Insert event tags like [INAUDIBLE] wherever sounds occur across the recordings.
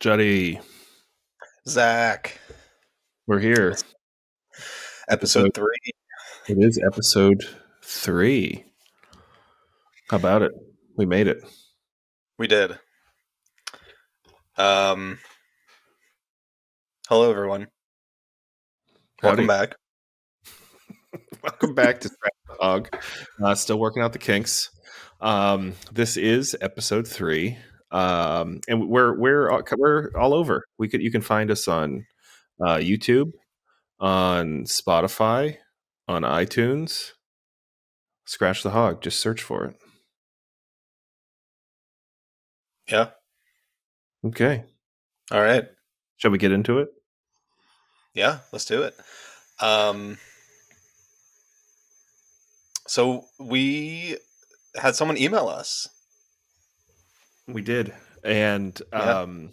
Juddy, Zack, we're here. episode three. It is episode three. How about it? We made it. We did. Um, hello, everyone. Welcome back. [LAUGHS] Welcome back to Scratch the Hog. Uh, still working out the kinks. Um, this is episode three, um, and we're we're all- we're all over. We could you can find us on uh, YouTube, on Spotify, on iTunes. Scratch the Hog. Just search for it. Yeah. Okay. All right. Shall we get into it? Yeah. Let's do it. Um. So we had someone email us. We did, and Yeah. um,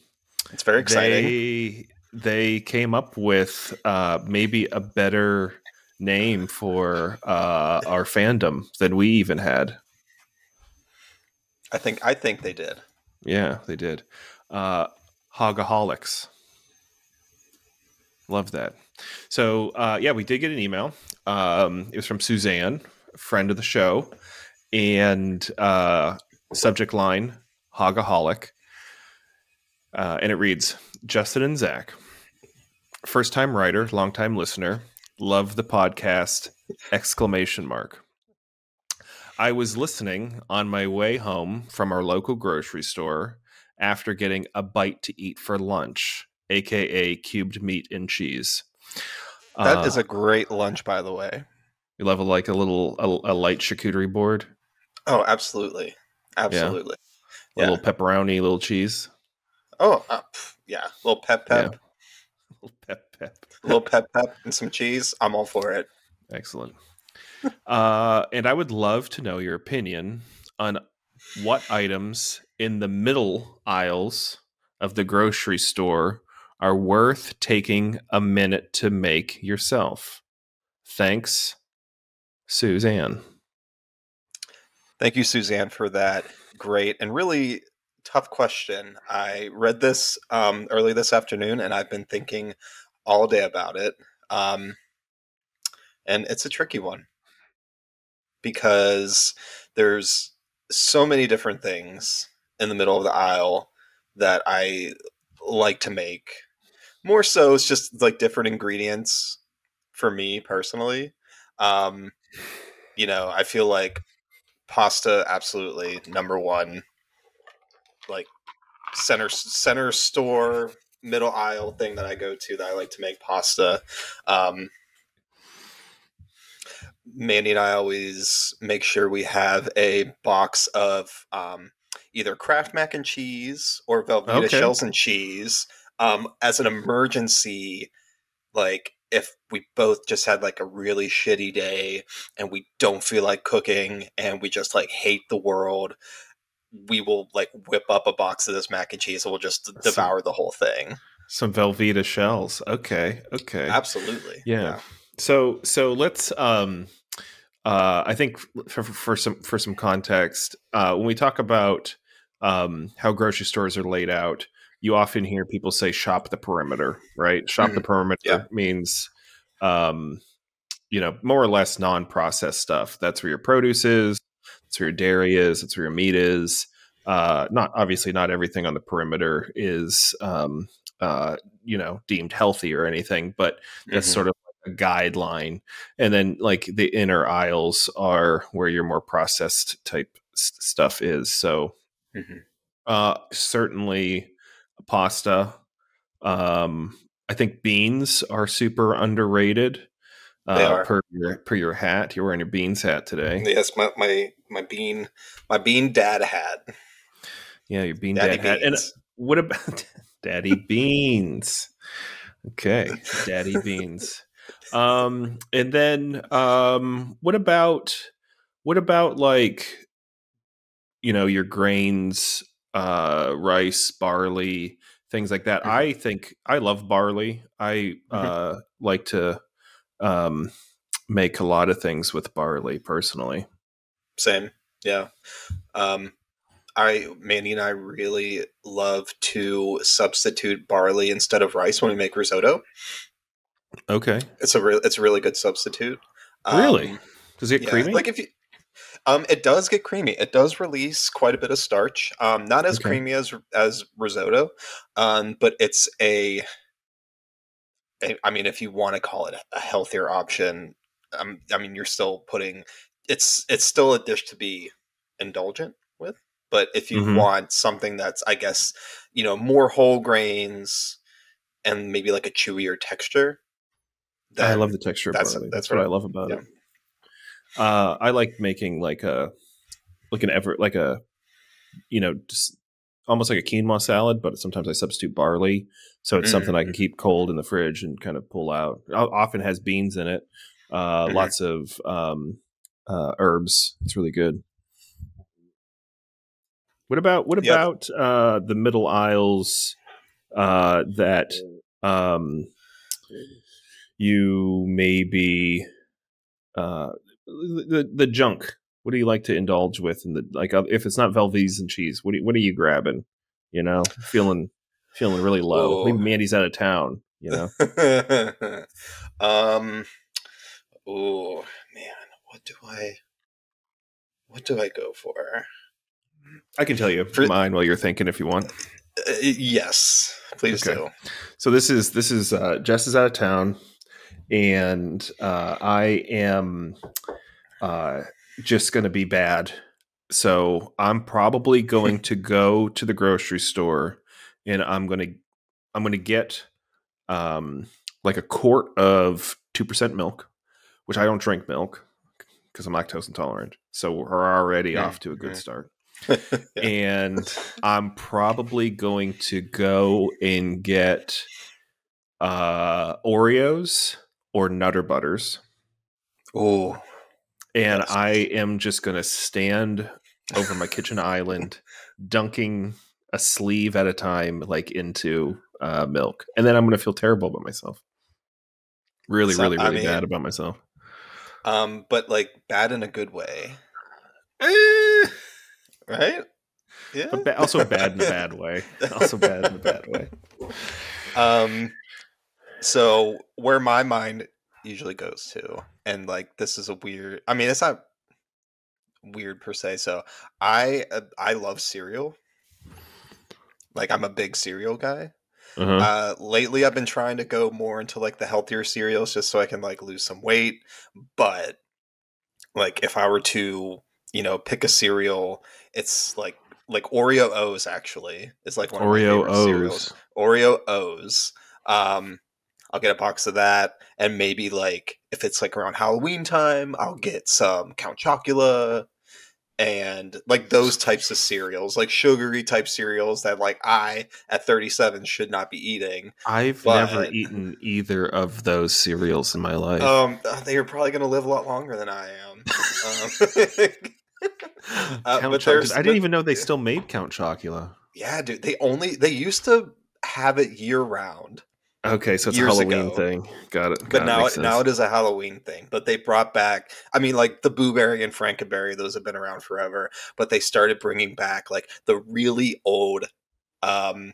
It's very exciting. They they came up with uh, maybe a better name for uh, our fandom than we even had. I think. I think they did. Yeah, they did. Uh, Hogaholics. Love that. So uh, yeah, we did get an email. Um, it was from Suzanne, friend of the show, and uh, subject line Hogaholic. Uh, and it reads Justin and Zack, first time writer, long time listener, love the podcast! Exclamation mark. I was listening on my way home from our local grocery store after getting a bite to eat for lunch, aka cubed meat and cheese. That is a great lunch, by the way. you love a, like a little a, a light charcuterie board, Oh, absolutely, absolutely. A Yeah. little pepperoni, little cheese, Oh, uh, yeah. [LAUGHS] little pep pep, little pep pep. little pep pep, and some cheese. I'm all for it. Excellent. [LAUGHS] uh, and I would love to know your opinion on what items in the middle aisles of the grocery store are worth taking a minute to make yourself. Thanks, Suzanne. Thank you, Suzanne, for that great and really tough question. I read this um, early this afternoon, and I've been thinking all day about it. Um, and it's a tricky one because there's so many different things in the middle of the aisle that I like to make. More so, it's just like different ingredients for me personally. Um, you know, I feel like pasta absolutely number one like center center store middle aisle thing that i go to that i like to make pasta um mandy and i always make sure we have a box of um either kraft mac and cheese or velveeta Okay. shells and cheese um as an emergency like if we both just had like a really shitty day and we don't feel like cooking and we just like hate the world we will like whip up a box of this mac and cheese and we'll just devour the whole thing Some Velveeta shells. Okay. Okay. absolutely Yeah. So so let's um uh I think for, for some for some context, uh when we talk about um how grocery stores are laid out, you often hear people say shop the perimeter, right? Shop the perimeter Yeah. means um you know, more or less non-processed stuff. That's where your produce is, that's where your dairy is, that's where your meat is. Uh not obviously not everything on the perimeter is um uh you know deemed healthy or anything, but that's Mhm. sort of like a guideline and then like the inner aisles are where your more processed type s- stuff is so Mhm. uh certainly pasta um i think beans are super underrated uh They are. per your per your hat. You're wearing your beans hat today. Yes my, my my bean my bean dad hat. Yeah your bean daddy dad hat. And what about [LAUGHS] daddy beans? Okay daddy beans. Um and then um what about what about like you know your grains uh rice barley things like that Mhm. i think i love barley i uh like to um make a lot of things with barley personally same yeah um I Mandy and I really love to substitute barley instead of rice when we make risotto. Okay. It's a real it's a really good substitute. Really? Um, Does it get yeah, creamy? Like if you um it does get creamy. It does release quite a bit of starch. Um not as Okay. creamy as as risotto. Um but it's a. I mean if you want to call it a healthier option, um I mean you're still putting it's it's still a dish to be indulgent with. But if you Mhm. want something that's I guess, you know, more whole grains and maybe like a chewier texture, I love the texture of that's- that's That's, what what I I- love about yeah. it. Uh, I like making like a like an ever like a you know just almost like a quinoa salad, but sometimes I substitute barley, so it's something I can keep cold in the fridge and kind of pull out. It often has beans in it, uh, Mhm. lots of um, uh, herbs. It's really good. What about what Yeah. about uh, the middle aisles uh, that um, you maybe uh, the the junk? What do you like to indulge with? In the like, if it's not Velveets and cheese, what do you, what are you grabbing? You know, feeling feeling really low. Maybe Mandy's out of town. You know, [LAUGHS] um oh man what do i what do i go for I can tell you For- mine while you're thinking if you want. uh, yes please Okay. do So this is this is uh, Jess is out of town, and uh, I am uh, just going to be bad. So I'm probably [LAUGHS] going to go to the grocery store, and I'm going to I'm going to get um, like a quart of two percent milk, which I don't drink milk because I'm lactose intolerant. So we're already Mm, off to a good mm. start [LAUGHS] and [LAUGHS] I'm probably going to go and get uh, Oreos or Nutter Butters, oh and. I am just going to stand over my kitchen island, dunking a sleeve at a time, like into uh, milk, and then I'm going to feel terrible about myself. Really, So, really, I really mean- bad about myself. um but like bad in a good way Eh, right yeah but ba- also bad in a [LAUGHS] bad way. Also bad in a bad way. [LAUGHS] um so where my mind usually goes to and like this is a weird i mean it's not weird per se so i uh, i love cereal like i'm a big cereal guy Uh-huh. uh lately i've been trying to go more into like the healthier cereals just so i can like lose some weight but like if i were to you know pick a cereal it's like like oreo o's actually is like one of my Oreo favorite cereals. O's. Oreo O's. Um, I'll get a box of that, and maybe like if it's like around Halloween time, I'll get some Count Chocula and like those types of cereals, like sugary type cereals that like I at 37 should not be eating. I've But- never eaten either of those cereals in my life. Um, they are probably going to live a lot longer than I am. um, [LAUGHS] uh, Count but Choc- there's- I didn't even know they still made Count Chocula. yeah, dude, they only they used to have it year round. Okay, so it's a Halloween ago. thing. Got it. but got it, now it, now it is a Halloween thing. But they brought back, I mean, like the Boo Berry and Frankenberry; those have been around forever. But they started bringing back like the really old, um,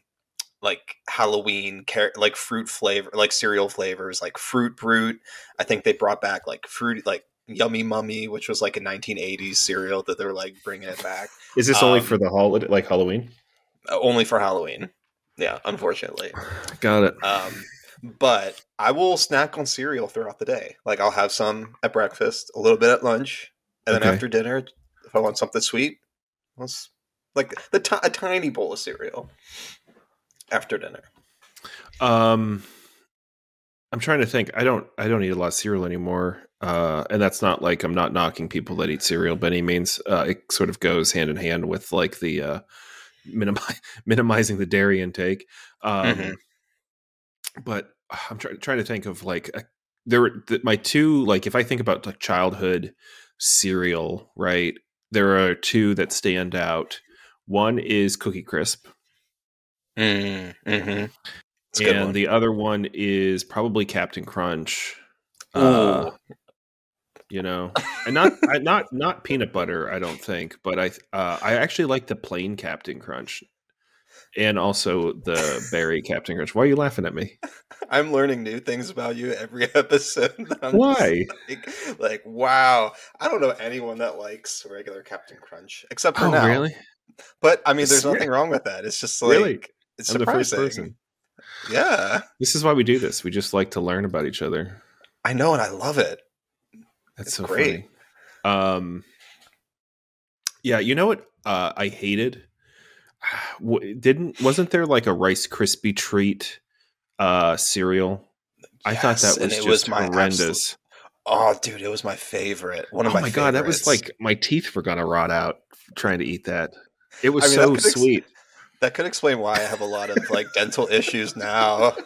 like Halloween, car- like fruit flavor, like cereal flavors, like Fruit Brute. I think they brought back like fruit, like Yummy Mummy, which was like a 1980s cereal that they're like bringing it back Is this only um, for the holiday, like Halloween? uh, only for Halloween. Yeah, unfortunately. Got it. Um, but I will snack on cereal throughout the day. Like I'll have some at breakfast, a little bit at lunch, and then Okay. after dinner, if I want something sweet, let's like the ti- a tiny bowl of cereal after dinner. Um, I'm trying to think. I don't. I don't eat a lot of cereal anymore. Uh, and that's not like I'm not knocking people that eat cereal by any means. Uh, it sort of goes hand in hand with like the uh, minimi- [LAUGHS] minimizing the dairy intake. Um, Mhm. But uh, I'm trying trying to think of like a, there were th- my two like if I think about like childhood cereal, right? There are two that stand out. One is Cookie Crisp, Mm, hmm good and one. the other one is probably Captain Crunch. Uh, You know, and not I, not not peanut butter. I don't think, but I uh, I actually like the plain Captain Crunch, and also the [LAUGHS] berry Captain Crunch. Why are you laughing at me? I'm learning new things about you every [LAUGHS] episode. [LAUGHS] I'm Why? Like, like, wow. I don't know anyone that likes regular Captain Crunch except for Oh, now. really? But I mean, there's nothing wrong with that. It's just like Really? it's I'm the first surprising. person. Yeah, This is why we do this. We just like to learn about each other. I know, and I love it. That's It's so great. funny. Um, yeah, you know what? Uh, I hated. [SIGHS] W- Didn't wasn't there like a Rice Krispie treat uh cereal? I thought that was just my horrendous. absolute- oh, dude, it was my favorite. One Oh of my, my, god, that was like my teeth were gonna rot out trying to eat that. It was I mean, that so ex- sweet. that could explain why I have a lot of like dental issues now. [LAUGHS]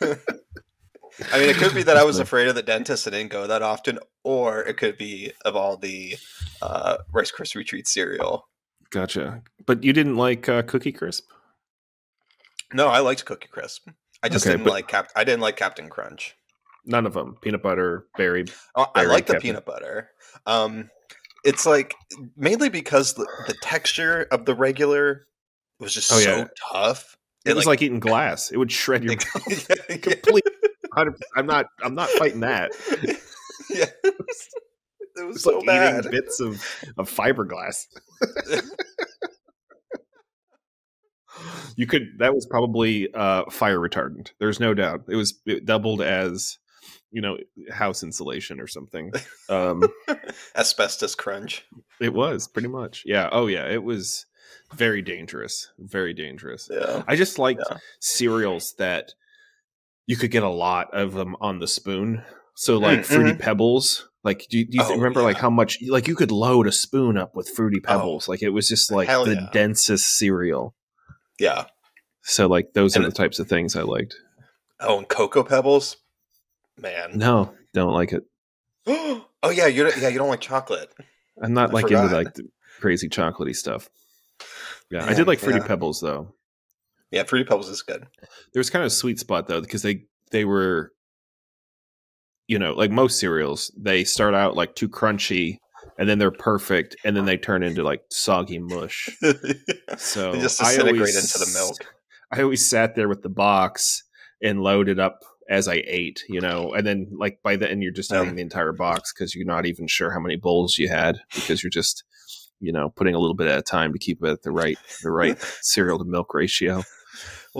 [LAUGHS] I mean, it could be that I was afraid of the dentist and didn't go that often, or it could be of all the uh, Rice Krispie treat cereal. Gotcha. But you didn't like uh, Cookie Crisp? No, I liked Cookie Crisp. I just Okay, didn't like Cap. I didn't like Captain Crunch. None of them. Peanut butter, berry. Oh, I like the peanut butter. Um, it's like mainly because the, the texture of the regular was just Oh, so yeah. tough. It, was like, eating glass. It would shred [LAUGHS] your [LAUGHS] yeah, [LAUGHS] yeah. complete. 100 I'm not. I'm not fighting that. [LAUGHS] yeah, it was, it was It's so like bad. eating bits of, of fiberglass. [LAUGHS] you could. That was probably uh, fire retardant. There's no doubt. It was it doubled as you know house insulation or something. Um, [LAUGHS] Asbestos crunch. it was pretty much. Yeah. Oh yeah. It was very dangerous. Very dangerous. Yeah. I just liked Yeah. cereals that you could get a lot of them on the spoon. So like Mm, fruity mhm. pebbles. Like do you, do you Oh, remember like how much like you could load a spoon up with fruity pebbles? like it was just like the yeah. densest cereal. Yeah. So like those And are the types of things I liked. Oh, and cocoa pebbles. Man. No, don't like it. [GASPS] oh yeah, you don't, yeah you don't like chocolate. I'm not I like into like the crazy chocolatey stuff. Yeah, I did like fruity yeah. pebbles though. Yeah, fruity pebbles is good. there was kind of a sweet spot though because they they were you know like most cereals they start out like too crunchy and then they're perfect and then they turn into like soggy mush [LAUGHS] so they just I disintegrate always- into the milk. i always sat there with the box and loaded up as i ate you know and then like by the end you're just eating um the entire box because you're not even sure how many bowls you had because you're just you know putting a little bit at a time to keep it at the right the right [LAUGHS] cereal to milk ratio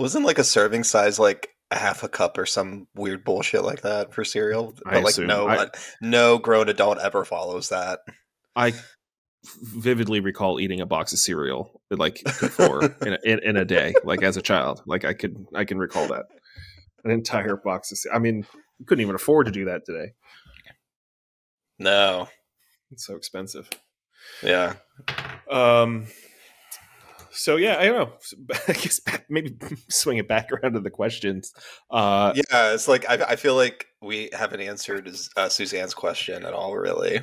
Wasn't like a serving size like a half a cup or some weird bullshit like that for cereal? I But like assume. no, I- no grown adult ever follows that. I vividly recall eating a box of cereal like before in, a, in, in a day, like as a child. Like I could, I can recall that an entire box of. ce- I mean, you couldn't even afford to do that today. No, It's so expensive. yeah, Um. So yeah, I don't know. [LAUGHS] I guess maybe [LAUGHS] swing it back around to the questions. Uh, yeah. It's like I, I feel like we haven't answered uh, Suzanne's question at all, really.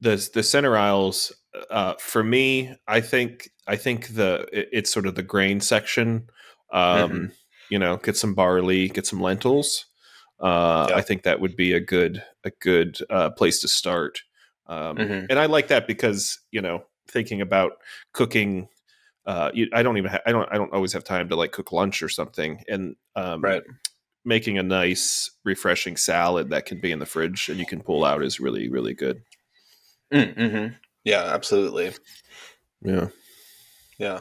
the the center aisles uh, for me i think i think the it- it's sort of the grain section um Mhm. you know get some barley get some lentils uh Yeah. i think that would be a good a good uh place to start um Mhm. and i like that because you know thinking about cooking uh you, i don't even ha- i don't i don't always have time to like cook lunch or something and um Right. making a nice refreshing salad that can be in the fridge and you can pull out is really really good Mm-hmm. Yeah, absolutely. yeah Yeah,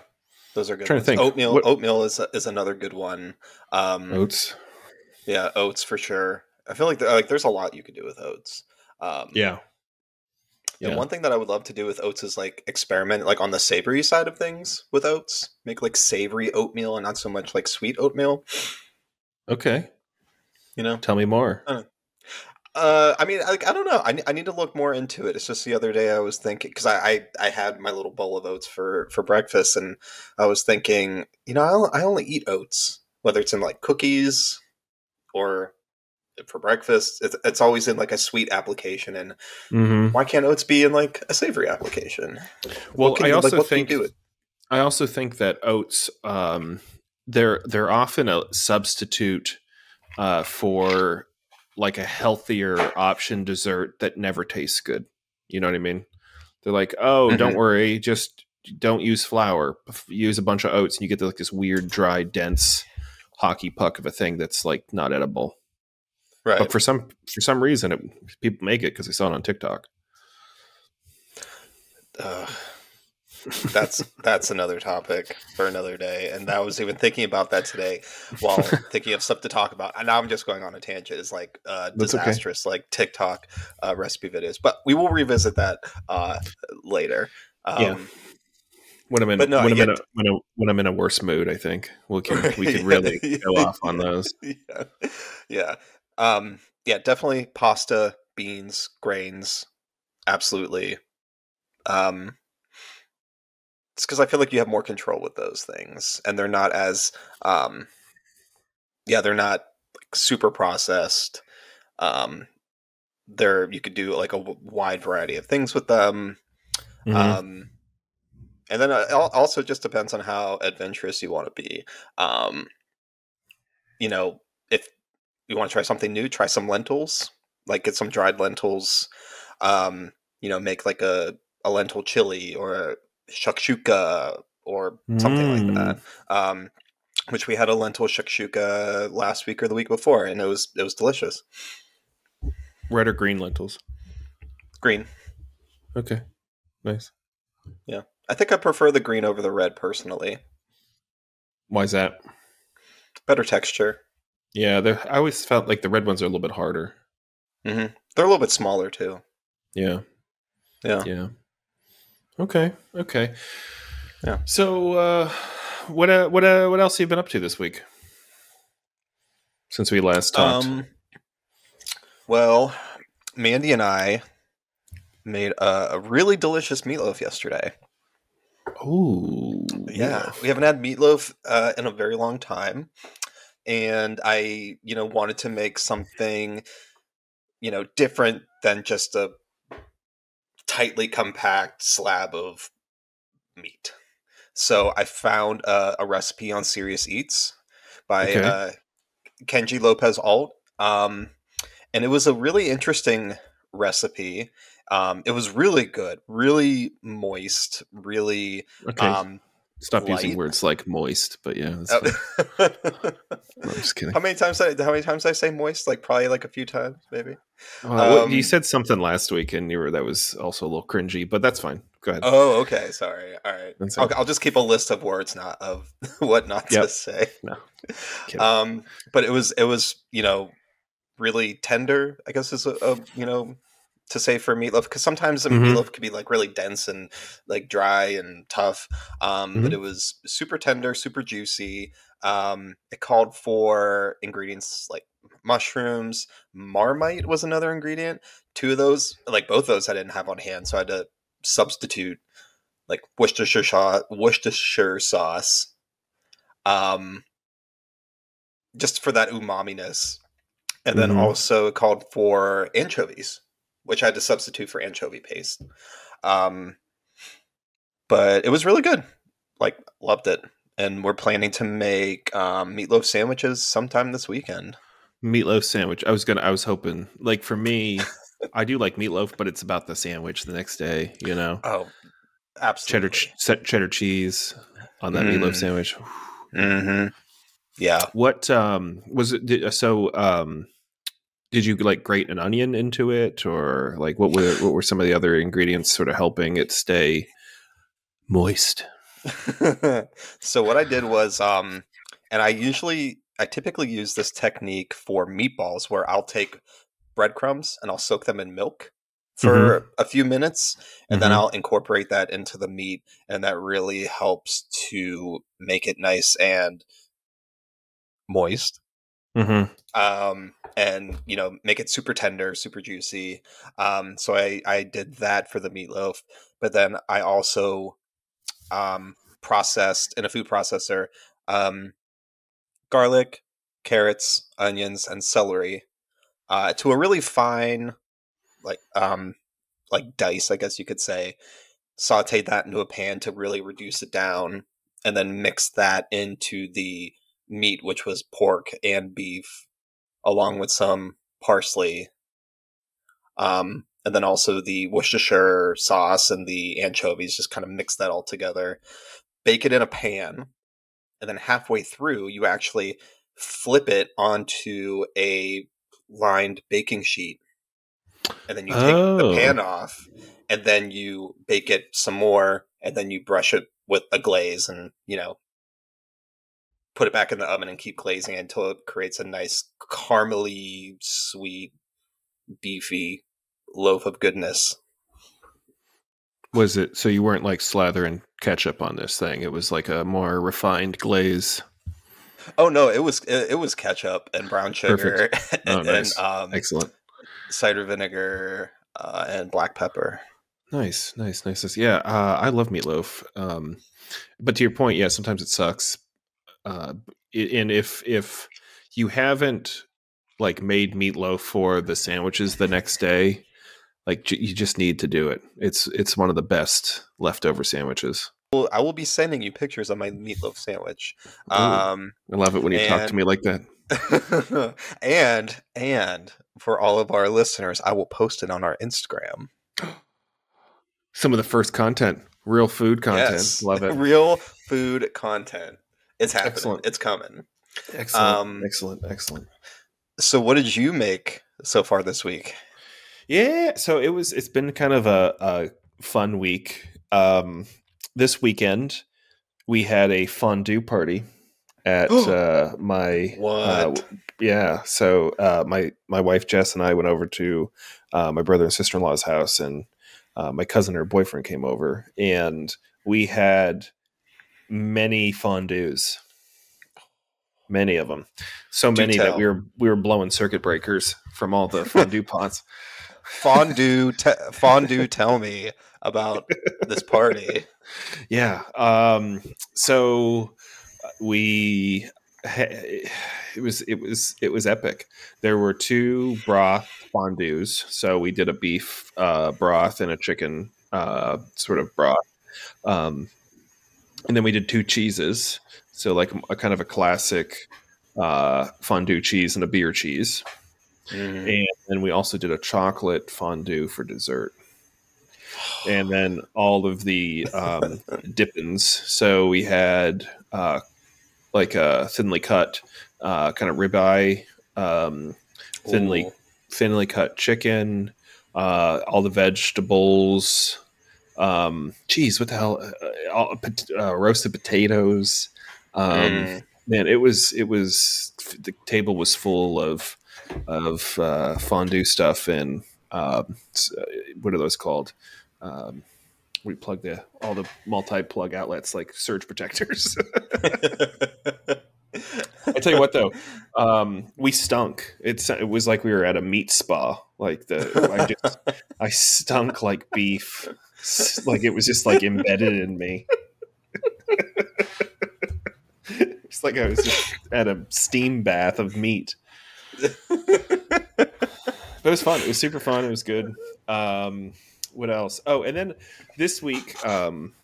those are good. Trying to think. Oatmeal. What- Oatmeal is is another good one. Um, oats Yeah, oats for sure. I feel like there, like there's a lot you could do with oats. Um, Yeah. Yeah. Yeah. One thing that I would love to do with oats is like experiment like on the savory side of things with oats. Make like savory oatmeal and not so much like sweet oatmeal. Okay. You know. Tell me more. Uh, I mean, like I don't know. I, I need to look more into it. It's just the other day I was thinking because I, I I had my little bowl of oats for for breakfast, and I was thinking, you know, I, I only eat oats, whether it's in like cookies or for breakfast. It's it's always in like a sweet application, and Mm-hmm. why can't oats be in like a savory application? Well, What can I you- like, also what think do it. I also think that oats um, they're they're often a substitute uh, for like a healthier option dessert that never tastes good. You know what I mean? They're like, oh, Mhm. don't worry, just don't use flour. Use a bunch of oats, and you get like this weird, dry, dense hockey puck of a thing that's like not edible. Right. But for some for some reason, it, people make it because they saw it on TikTok. Ugh. that's that's another topic for another day. And I was even thinking about that today while [LAUGHS] thinking of stuff to talk about. And now I'm just going on a tangent. It's like uh, That's okay. disastrous, like TikTok uh, recipe videos. But we will revisit that uh, later. Um, Yeah. When I'm in no, when I'm in a, when, I, when I'm in a worse mood, I think we can we [LAUGHS] can really yeah, go off on those. [LAUGHS] yeah, yeah, um, yeah. Definitely pasta, beans, grains, absolutely. Um, it's because I feel like you have more control with those things, and they're not as, um, yeah, they're not like, super processed. Um, they're you could do like a w- wide variety of things with them. Mhm. Um, and then uh, al- also just depends on how adventurous you want to be. Um, you know, you want to try something new, try some lentils. Like get some dried lentils. Um, you know, make like a, a lentil chili or a shakshuka or something Mm. like that. Um, which we had a lentil shakshuka last week or the week before, and it was it was delicious. Red or green lentils. Green. Okay, nice. Yeah, I think I prefer the green over the red personally. Why is that? Better texture. Yeah, they're- I always felt like the red ones are a little bit harder. Mm-hmm. They're a little bit smaller too. Yeah, Yeah. yeah. Okay, okay. Yeah. So, uh, what uh, what uh, what else have you been up to this week since we last talked? Um, well, Mandy and I made a, a really delicious meatloaf yesterday. oh, Yeah, we haven't had meatloaf uh, in a very long time, and I, you know, wanted to make something, you know, different than just a tightly compact slab of meat. So I found a, a recipe on Serious Eats by Okay. uh, Kenji Lopez Alt, um, and it was a really interesting recipe. Um, it was really good, really moist, really. Okay, Um, stop using words like moist, but yeah, uh, [LAUGHS] No, I'm just kidding. how many times? I, how many times I say moist? Like probably like a few times, maybe. Uh, what- you um, said something last week, and you were that was also a little cringy, but that's fine. Go ahead. Oh, okay. Sorry. All right. I'll. I'll just keep a list of words, not of [LAUGHS] what not to say. No. [LAUGHS] Um, but it was it was you know really tender. I guess is a, a you know to say for meatloaf because sometimes a Mhm. meatloaf could be like really dense and like dry and tough. Um, but Mhm. it was super tender, super juicy. Um, it called for ingredients like mushrooms, marmite was another ingredient. Two of those, like both those, I didn't have on hand, so I had to substitute like Worcestershire sauce, Worcestershire sauce, um, just for that umami-ness. And then Mhm. also it called for anchovies, which I had to substitute for anchovy paste. Um, but it was really good. Like, loved it. And we're planning to make um, meatloaf sandwiches sometime this weekend. meatloaf sandwich. I was gonna. I was hoping. Like for me, I do like meatloaf, but it's about the sandwich the next day. You know, Oh, cheddar absolutely. ch- cheddar cheese on that Mm. meatloaf sandwich. Mm-hmm. Yeah. What um was it? So um, did you like grate an onion into it, or like what were what were some of the other ingredients sort of helping it stay moist? [LAUGHS] so what I did was, um, and I usually, I typically use this technique for meatballs, where I'll take breadcrumbs and I'll soak them in milk for a few minutes, and then Mhm. I'll incorporate that into the meat, and that really helps to make it nice and moist. Mm-hmm. um, and you know make it super tender, super juicy. Um, so I I did that for the meatloaf, but then I also um, processed in a food processor um, garlic, carrots, onions, and celery uh, to a really fine like um, like dice, I guess you could say. Sauteed that into a pan to really reduce it down, and then mix that into the meat, which was pork and beef, along with some parsley, um, and then also the Worcestershire sauce and the anchovies. Just kind of mix that all together. Bake it in a pan, and then halfway through, you actually flip it onto a lined baking sheet, and then you take Oh. the pan off, and then you bake it some more, and then you brush it with a glaze, and you know put it back in the oven and keep glazing until it creates a nice caramely, sweet, beefy loaf of goodness. Was it so you weren't like slathering ketchup on this thing? It was like a more refined glaze. Oh no, it was it, it was ketchup and brown sugar [LAUGHS] Oh, and, nice. and um, Excellent. cider vinegar uh, and black pepper. Nice, nice, nice. nice. Yeah, uh, I love meatloaf. Um, but to your point, yeah, sometimes it sucks. Uh, and if if you haven't like made meatloaf for the sandwiches the next day, like j- you just need to do it. It's it's one of the best leftover sandwiches. Well, I will be sending you pictures of my meatloaf sandwich. Ooh. Um, I love it when you talk to me like that. [LAUGHS] and and for all of our listeners, I will post it on our Instagram. [GASPS] Some of the first content, real food content. Yes. Love it. [LAUGHS] Real food content. It's happening. Excellent. It's coming. Excellent. Um, excellent. Excellent. So, what did you make so far this week? Yeah, so it was. It's been kind of a, a fun week. Um, this weekend, we had a fondue party at [GASPS] uh, my uh, What? yeah. So uh, my my wife Jess and I went over to uh, my brother and sister in law's house, and uh, my cousin her boyfriend came over, and we had many fondues, many of them, so Do many that we were we were blowing circuit breakers from all the fondue [LAUGHS] pots. fondue, [LAUGHS] te- fondue. Tell me about this party. Yeah. Um, so uh, we it was it was it was epic. There were two broth fondues. So we did a beef uh, broth and a chicken uh, sort of broth. Um, and then we did two cheeses. So like a kind of a classic uh, fondue cheese and a beer cheese. Mm. And then we also did a chocolate fondue for dessert. And then all of the um, [LAUGHS] dippins. So we had uh, like a thinly cut uh, kind of ribeye, um, thinly Ooh. thinly cut chicken, uh, all the vegetables. Um, geez, what the hell? Uh, uh, roasted potatoes. Um, Mm. Man, it was it was the table was full of of uh, fondue stuff and um, uh, what are those called? Um, we plug the all the multi plug outlets like surge protectors. [LAUGHS] I tell you what though, um, we stunk. It's it was like we were at a meat spa. Like the I just I stunk like beef. [LAUGHS] Like it was just like embedded in me. [LAUGHS] it's like I was just at a steam bath of meat. [LAUGHS] But it was fun. It was super fun. It was good. Um, what else? Oh, and then this week, um,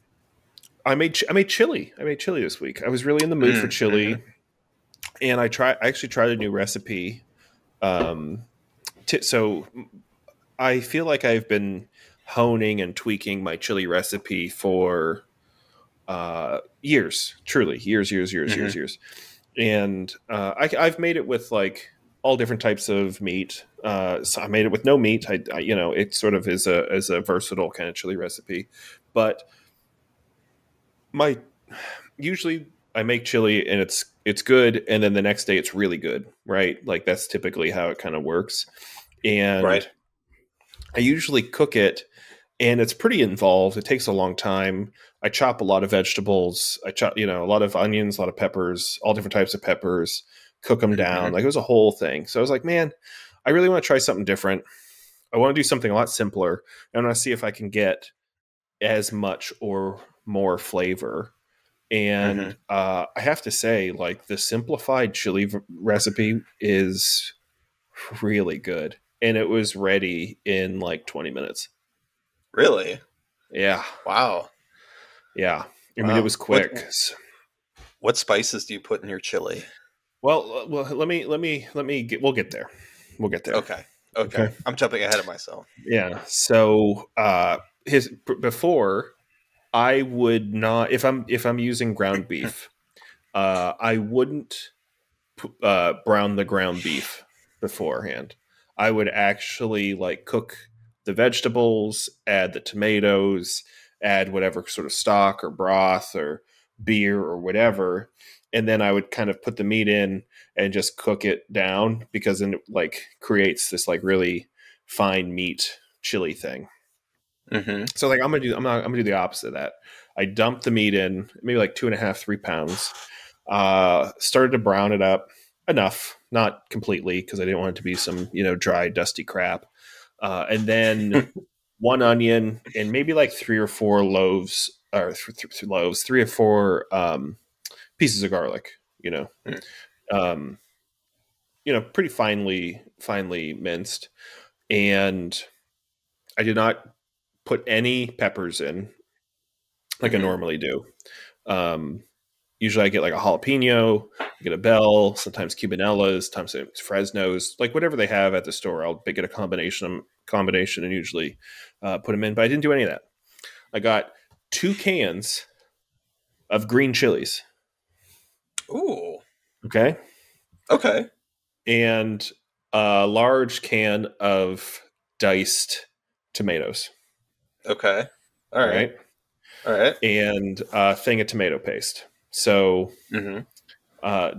I made ch- I made chili. I made chili this week. I was really in the mood for Mm, chili, and I tried. I actually tried a new recipe. Um, t- so I feel like I've been honing and tweaking my chili recipe for uh, years. Truly, years, years, years, years, years. And uh, I, I've made it with like all different types of meat. Uh, so I made it with no meat. I, I, you know, it sort of is a is a versatile kind of chili recipe. But my usually I make chili and it's it's good, and then the next day it's really good, right? Like that's typically how it kind of works. And Right. I usually cook it, and it's pretty involved. It takes a long time. I chop a lot of vegetables. I chop, you know, a lot of onions, a lot of peppers, all different types of peppers. Cook them down. Mhm. Like it was a whole thing. So I was like, man, I really want to try something different. I want to do something a lot simpler. and I want to see if I can get as much or more flavor. And Mhm. uh, I have to say, like the simplified chili v- recipe is really good, and it was ready in like 20 minutes. Really? Yeah, Wow. yeah. I mean, Wow. it was quick. What- What spices do you put in your chili? Well, well, let me let me let me get. We'll get there. We'll get there. Okay. Okay. Okay. I'm jumping ahead of myself. Yeah. So uh his before I would not if I'm if I'm using ground beef, [CLEARS THROAT] uh I wouldn't uh brown the ground beef beforehand. I would actually like cook the vegetables, add the tomatoes, add whatever sort of stock or broth or beer or whatever, and then I would kind of put the meat in and just cook it down because then it like creates this like really fine meat chili thing. Mm-hmm. So like I'm gonna do I'm not, I'm gonna do the opposite of that. I dumped the meat in maybe like two and a half three pounds. Uh, started to brown it up enough, not completely because I didn't want it to be some you know dry dusty crap. Uh, and then one onion and maybe like three or four loaves or th- th- loaves, three or four um, pieces of garlic. You know, Mm. um, you know, pretty finely finely minced, and I did not put any peppers in like Mhm. I normally do. Um, usually I get like a jalapeno, I get a bell, sometimes cubanellas, sometimes Fresnos, like whatever they have at the store. I'll get a combination combination and usually uh, put them in. But I didn't do any of that. I got two cans of green chilies. Ooh. Okay, Okay. and a large can of diced tomatoes. Okay. All right. right? All right. and a thing of tomato paste. So Mm-hmm. uh,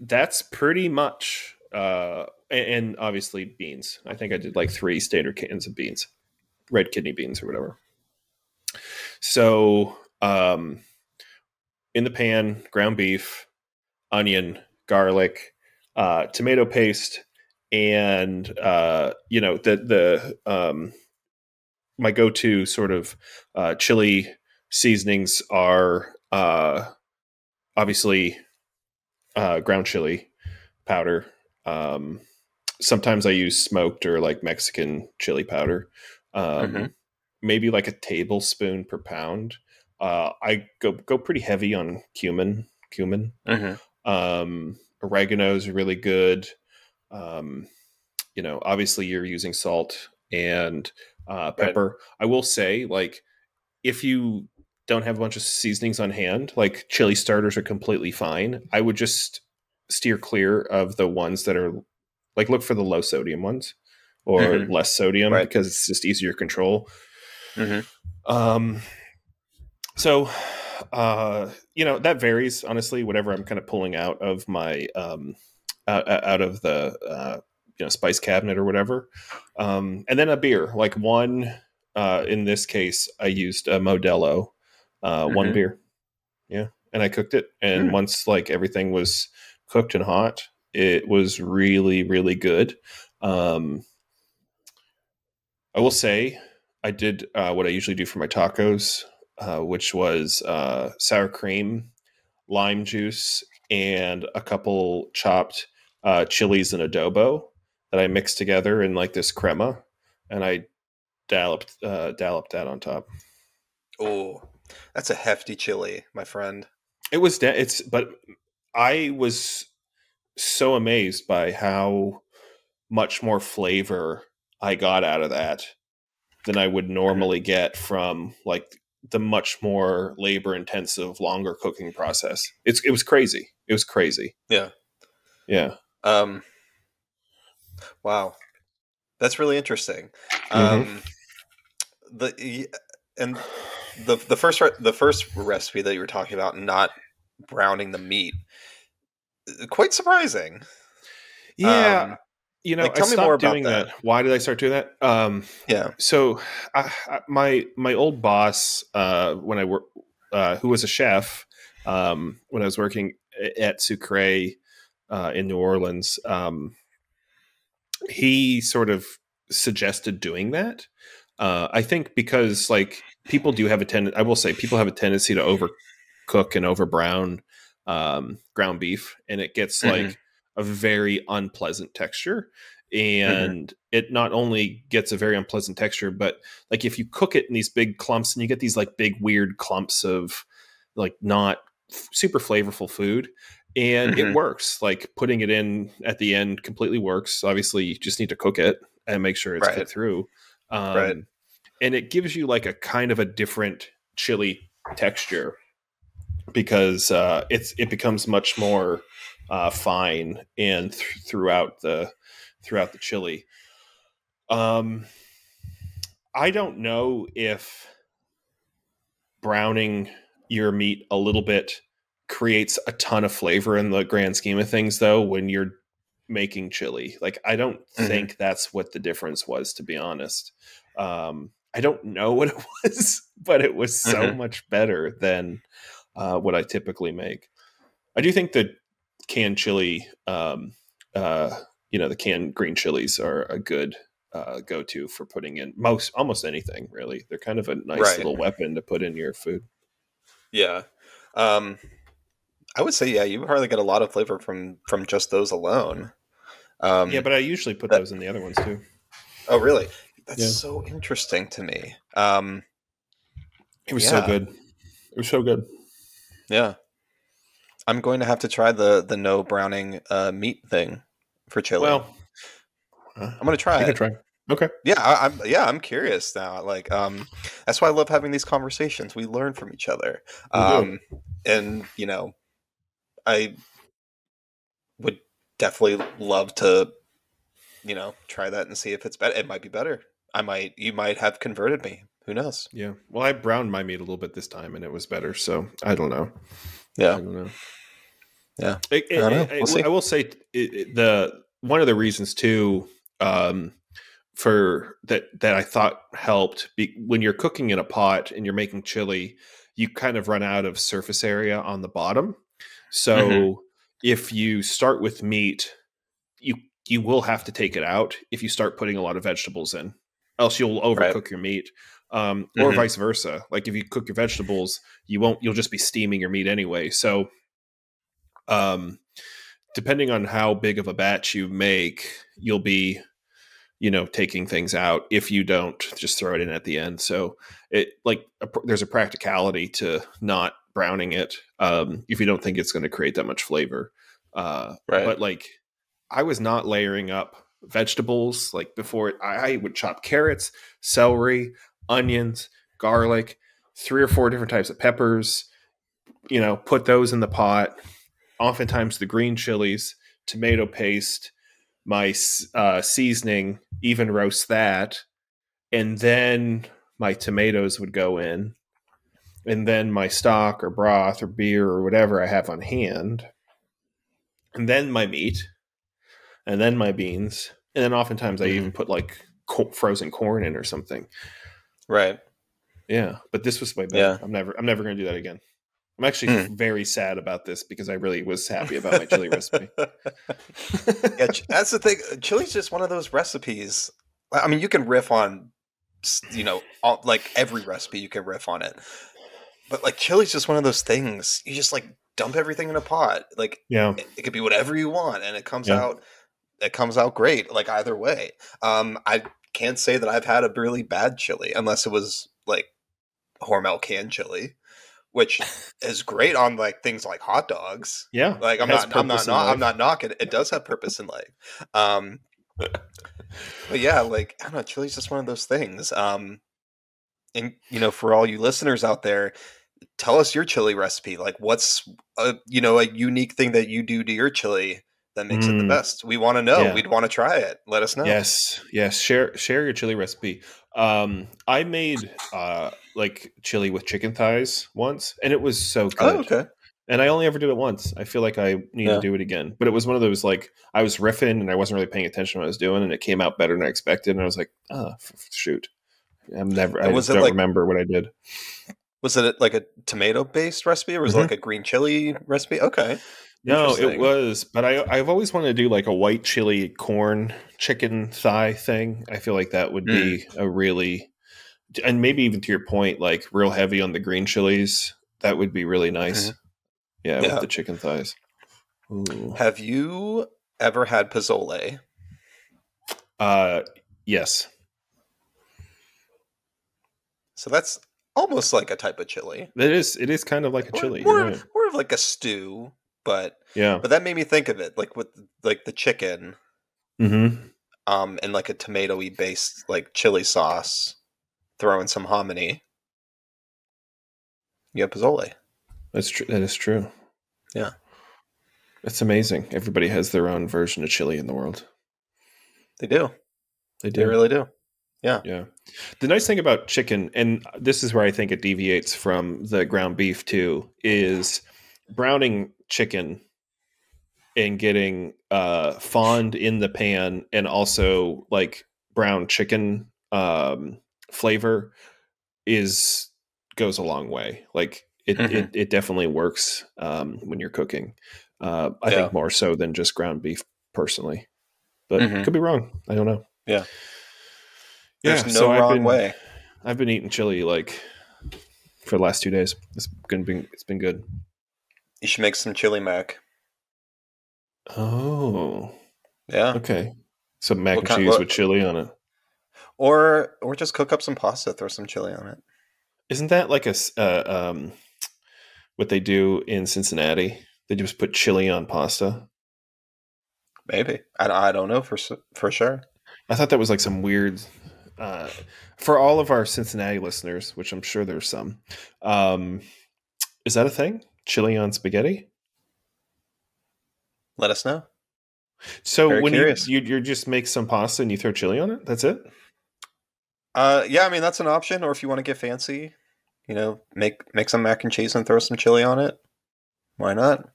that's pretty much, uh, and, and obviously beans. I think I did like three standard cans of beans, red kidney beans or whatever. So um, in the pan, ground beef, onion, garlic, uh, tomato paste, and uh, you know the the um, my go-to sort of uh, chili seasonings are uh, obviously uh, ground chili powder. Um, sometimes I use smoked or like Mexican chili powder. Um, Mhm. Maybe like a tablespoon per pound. Uh, I go go pretty heavy on cumin. Cumin. Mm-hmm. Um, oregano is really good. Um, you know, obviously you're using salt and uh, Right. pepper. I will say, like, if you don't have a bunch of seasonings on hand, like chili starters are completely fine. I would just steer clear of the ones that are like look for the low sodium ones or Mhm. less sodium Right. because it's just easier to control. Mm-hmm. Um, so, uh, you know, that varies honestly. Whatever I'm kind of pulling out of my um, out, out of the uh, you know spice cabinet or whatever, um, and then a beer like one. Uh, in this case, I used a Modelo, uh, one Mhm. beer. Yeah, and I cooked it, and Mm. once like everything was cooked and hot, it was really really good. Um, I will say I did uh, what I usually do for my tacos, uh, which was uh, sour cream, lime juice, and a couple chopped uh, chilies and adobo that I mixed together in like this crema, and I dolloped uh, dolloped that on top. Oh, that's a hefty chili, my friend. It was de- it's but I was so amazed by how much more flavor I got out of that than I would normally get from like the much more labor intensive longer cooking process. It's it was crazy. It was crazy. Yeah. Yeah. Um. Wow, that's really interesting. Mhm. Um, the and the the first re- the first recipe that you were talking about, not browning the meat, quite surprising. Yeah. Um, you know, like, I tell me stopped more about doing that. that. Why did I start doing that? Um yeah. so I, I, my my old boss uh, when I work uh, who was a chef um, when I was working at Sucre uh, in New Orleans um, he sort of suggested doing that uh, I think because like people do have a tendency I will say people have a tendency to overcook and over brown um, ground beef and it gets Mhm. like a very unpleasant texture and it not only gets a very unpleasant texture but like if you cook it in these big clumps and you get these like big weird clumps of like not f- super flavorful food and Mhm. it works like putting it in at the end completely works obviously you just need to cook it and make sure it's Right. cooked through um, Right. and it gives you like a kind of a different chili texture because uh, it's it becomes much more uh, fine and th- throughout the throughout the chili. Um, I don't know if browning your meat a little bit creates a ton of flavor in the grand scheme of things, though. When you're making chili, like I don't Mhm. think that's what the difference was, to be honest. Um, I don't know [LAUGHS] what it was, but it was so Mhm. much better than uh, what I typically make. I do think the canned chili, um, uh, you know, the canned green chilies are a good uh, go-to for putting in most almost anything. Really, they're kind of a nice Right. little weapon to put in your food. Yeah. Um, I would say yeah, you probably get a lot of flavor from from just those alone. Um, yeah, but I usually put that- those in the other ones too. oh really? That's Yeah. so interesting to me. Um, It was Yeah. so good. It was so good. yeah, I'm going to have to try the the no browning uh, meat thing for chili. Well, uh, I'm gonna try you it. can try. Okay. Yeah, I, I'm yeah, I'm curious now. Like, um, that's why I love having these conversations. We learn from each other. Um, and you know, I would definitely love to, you know, try that and see if it's better. It might be better. I might. You might have converted me. Who knows? Yeah. Well, I browned my meat a little bit this time, and it was better. So I don't know. I Yeah. don't know. Yeah. It- I don't know. it- We'll. I will say it, it, the one of the reasons too um, for that that I thought helped be, when you're cooking in a pot and you're making chili, you kind of run out of surface area on the bottom. So Mhm. If you start with meat, you you will have to take it out if you start putting a lot of vegetables in, else you'll overcook your meat. Um, or Mhm. vice versa. Like if you cook your vegetables, you won't. You'll just be steaming your meat anyway. So um depending on how big of a batch you make you'll be you know taking things out if you don't just throw it in at the end so it like a, there's a practicality to not browning it um if you don't think it's going to create that much flavor uh Right. but like i was not layering up vegetables like before I, I would chop carrots celery onions garlic three or four different types of peppers you know put those in the pot oftentimes the green chilies, tomato paste, my uh, seasoning, even roast that, and then my tomatoes would go in, and then my stock or broth or beer or whatever I have on hand, and then my meat, and then my beans, and then oftentimes I even put like co- frozen corn in or something. Right. Yeah, but this was way better. Yeah. I'm never I'm never going to do that again. I'm actually Hmm. very sad about this because I really was happy about my chili recipe. [LAUGHS] yeah, that's the thing. Chili's just one of those recipes. I I mean, you can riff on, you know, all, like every recipe you can riff on it, but like chili's just one of those things. You just like dump everything in a pot. Like yeah. it, it could be whatever you want, and it comes Yeah. out. It comes out great. Like either way, um, I can't say that I've had a really bad chili unless it was like Hormel canned chili, which [LAUGHS] is great on like things like hot dogs Yeah. like I'm not I'm not, not I'm not knocking it. It does have purpose in life. Um [LAUGHS] but yeah, like I don't know, chili's just one of those things. Um and you know, for all you listeners out there, tell us your chili recipe. Like what's a you know, a unique thing that you do to your chili that makes it the Mm. best. We want to know. Yeah. We'd want to try it. Let us know. Yes. Yes. Share share your chili recipe. Um, I made uh like chili with chicken thighs once, and it was so good. Oh, okay. And I only ever did it once. I feel like I need Yeah. to do it again. But it was one of those like I was riffing and I wasn't really paying attention to what I was doing, and it came out better than I expected. And I was like, oh, f- shoot. I'm never. I was don't like- remember what I did. Was it like a tomato based recipe or was Mhm. it like a green chili recipe? Okay. No, it was, but I I've always wanted to do like a white chili corn chicken thigh thing. I feel like that would be Mm. a really and maybe even to your point, like real heavy on the green chilies. That would be really nice. Yeah, Mm-hmm. Yeah. with the chicken thighs. Ooh. Have you ever had pozole? Uh yes. So that's almost like a type of chili. It is. It is kind of like a chili. more, right. more of like a stew, but Yeah. but that made me think of it like with like the chicken, Mm-hmm. um, and like a tomatoey based like chili sauce, throw in some hominy. Yeah, have pozole. That's true. That is true. Yeah. It's amazing. Everybody has their own version of chili in the world. They do. They do. They really do. Yeah. Yeah. The nice thing about chicken, and this is where I think it deviates from the ground beef too, is browning chicken and getting uh fond in the pan and also like brown chicken um flavor is goes a long way. Like it Mhm. it, it definitely works um when you're cooking. Uh I Yeah. think more so than just ground beef personally. But Mhm. could be wrong. I don't know. Yeah. Yeah, There's no so I've wrong been- way. I've been eating chili like for the last two days. It's been been it's been good. You should make some chili mac. Oh, Yeah. okay. Some mac What and cheese with chili on it. Or or just cook up some pasta, throw some chili on it. Isn't that like a uh, um what they do in Cincinnati? They just put chili on pasta. Maybe. I, I don't know for for sure. I thought that was like some weird. Uh, for all of our Cincinnati listeners, which I'm sure there's some, um, is that a thing? Chili on spaghetti? Let us know. So Very when you, you you just make some pasta and you throw chili on it, that's it. Uh, yeah, I mean that's an option. Or if you want to get fancy, you know, make make some mac and cheese and throw some chili on it. Why not?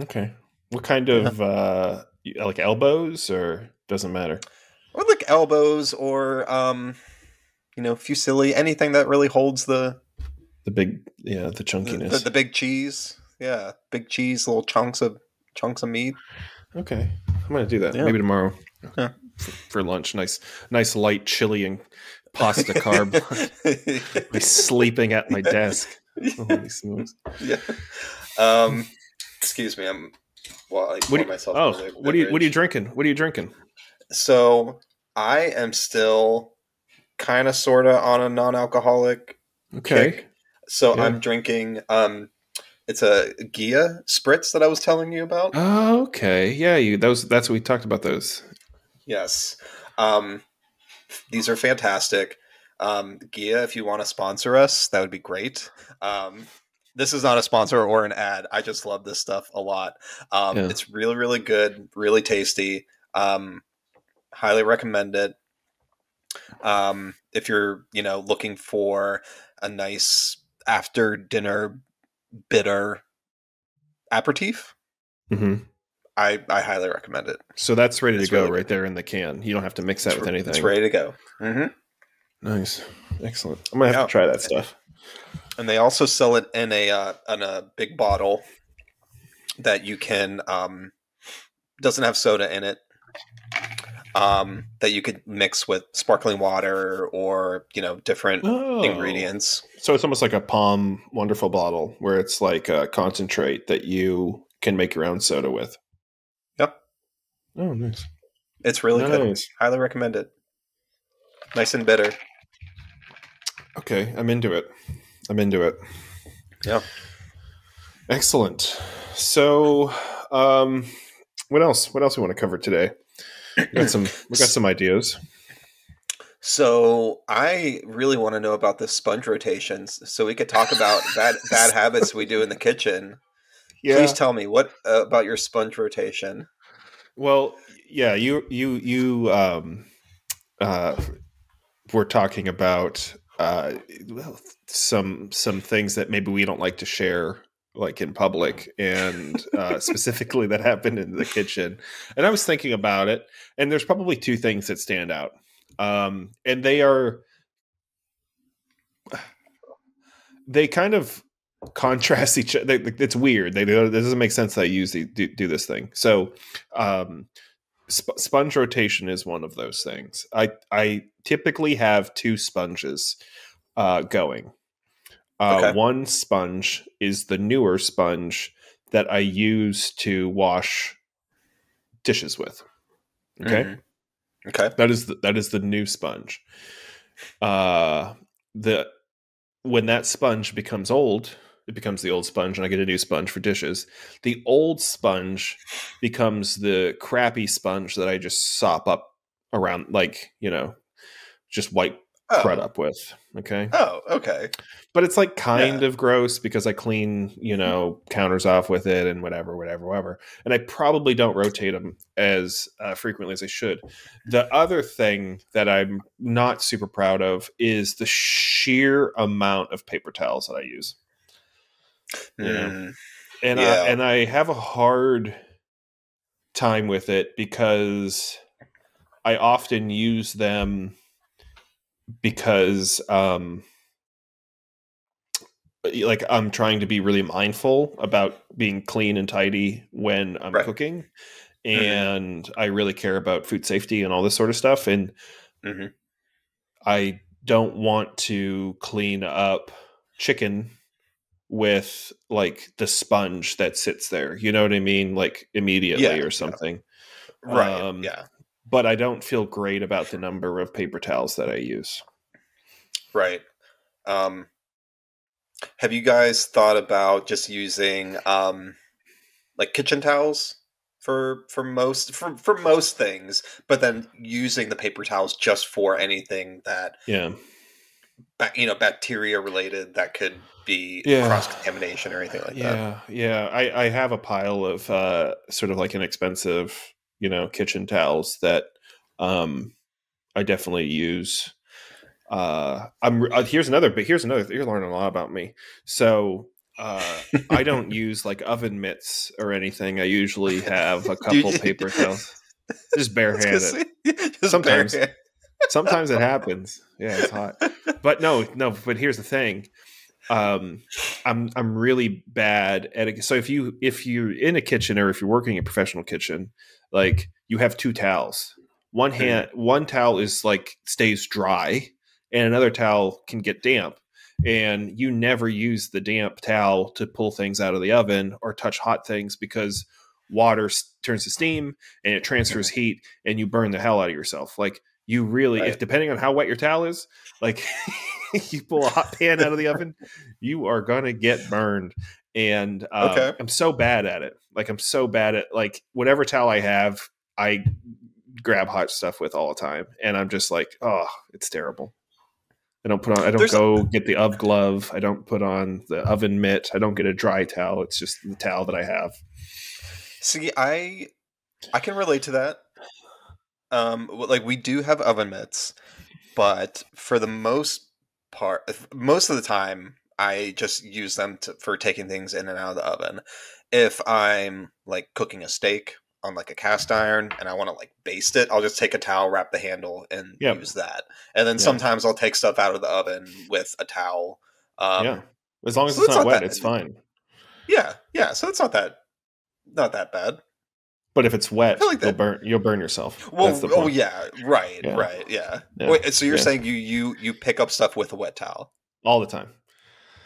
Okay. What kind of uh like elbows or doesn't matter? Or like elbows, or um, you know, fusilli, anything that really holds the The big yeah, the the, chunkiness. the, the big cheese. Yeah, big cheese, little chunks of chunks of meat. okay. I'm gonna do that. Yeah. Maybe tomorrow. Yeah. For, for lunch. Nice nice light chili and pasta carb. [LAUGHS] [LAUGHS] Be sleeping at my desk. [LAUGHS] Holy smokes. yeah. Um, excuse me. I'm. Well, I What do you, myself. oh, what are you what are you drinking? What are you drinking? So I am still kind of sort of on a non-alcoholic Okay. kick. So Yeah. I'm drinking. Um, it's a Ghia spritz that I was telling you about. Oh, okay. Yeah, you those that's what we talked about those. Yes. Um, these are fantastic. Um, Ghia, if you want to sponsor us, that would be great. Um, this is not a sponsor or an ad. I just love this stuff a lot. Um, Yeah. It's really, really good, really tasty. Um, highly recommend it. Um, if you're, you know, looking for a nice after dinner bitter aperitif, hmm I, I highly recommend it. So that's ready It's to go really right good. there in the can. You don't have to mix that It's with re- anything. It's ready to go. hmm Nice. Excellent. I'm gonna have Yeah. to try that stuff. and they also sell it in a uh, in a big bottle that you can um, doesn't have soda in it um, that you could mix with sparkling water or you know different Oh. ingredients So it's almost like a POM Wonderful bottle where it's like a concentrate that you can make your own soda with. Yep. Oh, nice. it's really good highly recommend it nice and bitter Okay, I'm into it. I'm into it. Yeah. Excellent. So, um, what else? What else we want to cover today? We got some. We got some ideas. so i really want to know about the sponge rotations so we could talk about [LAUGHS] bad bad habits we do in the kitchen Yeah. please tell me what uh, about your sponge rotation Well, yeah, you you you um uh we're talking about uh well, some some things that maybe we don't like to share like in public and uh specifically that happened in the kitchen. And I was thinking about it and there's probably two things that stand out. Um and they are [SIGHS] they kind of contrast each other. It's weird. They do, it doesn't make sense that I use the, do, do this thing. So, um, sp- sponge rotation is one of those things. I I typically have two sponges uh, going. Uh, Okay. One sponge is the newer sponge that I use to wash dishes with. Okay. Mhm. okay That is the, that is the new sponge. Uh, the when that sponge becomes old, it becomes the old sponge, and I get a new sponge for dishes. The old sponge becomes the crappy sponge that I just sop up around, like you know, just wipe Oh. crud up with. Okay, Oh, okay. but it's like kind of gross because I clean, you know, counters off with it and whatever, whatever, whatever. And I probably don't rotate them as uh, frequently as I should. The other thing that I'm not super proud of is the sheer amount of paper towels that I use. Yeah. Mm, and Yeah. I, and I have a hard time with it because I often use them because um like I'm trying to be really mindful about being clean and tidy when I'm Right. cooking Mhm. and I really care about food safety and all this sort of stuff and Mhm. I don't want to clean up chicken with like the sponge that sits there. You know what I mean? Like immediately Yeah, yeah. or something. Right. Um, yeah. But I don't feel great about the number of paper towels that I use. Right. Um, have you guys thought about just using um, like kitchen towels for for most for for most things, but then using the paper towels just for anything that Yeah. you know bacteria related that could be Yeah. cross contamination or anything like that. yeah. Yeah. I, I have a pile of uh, sort of like inexpensive, you know, kitchen towels that um, I definitely use. Uh, I'm uh, here's another, but here's another. You're learning a lot about me. So uh, I don't [LAUGHS] use like oven mitts or anything. I usually have a couple paper towels, just [LAUGHS] barehanded. [LAUGHS] just Sometimes. barehand. Sometimes it happens. Yeah, it's hot. But no, no. But here's the thing. Um, I'm I'm really bad at it. So if you if you're in a kitchen or if you're working in a professional kitchen, like you have two towels. One hand, one towel is like stays dry, and another towel can get damp. And you never use the damp towel to pull things out of the oven or touch hot things because water s- turns to steam and it transfers heat, and you burn the hell out of yourself. Like you really, if depending on how wet your towel is, like [LAUGHS] you pull a hot pan out of the oven, you are gonna get burned. And um, Okay. I'm so bad at it. Like I'm so bad at like whatever towel I have, I grab hot stuff with all the time, and I'm just like, oh, it's terrible. I don't put on. I don't There's a- go get the of glove. I don't put on the oven mitt. I don't get a dry towel. It's just the towel that I have. See, I I can relate to that. Um, like we do have oven mitts, but for the most part, most of the time, I just use them to, for taking things in and out of the oven. If I'm like cooking a steak on like a cast iron and I want to like baste it, I'll just take a towel, wrap the handle, and Yep. use that. And then sometimes I'll take stuff out of the oven with a towel. Um, yeah, as long as so it's it's not not wet, that- it's fine. yeah, yeah. So it's not that not that bad. But if it's wet, like you'll burn. You'll burn yourself. Well, That's the oh yeah, right, Yeah. right, yeah. Yeah, Wait, so you're yeah. saying you you you pick up stuff with a wet towel? all the time.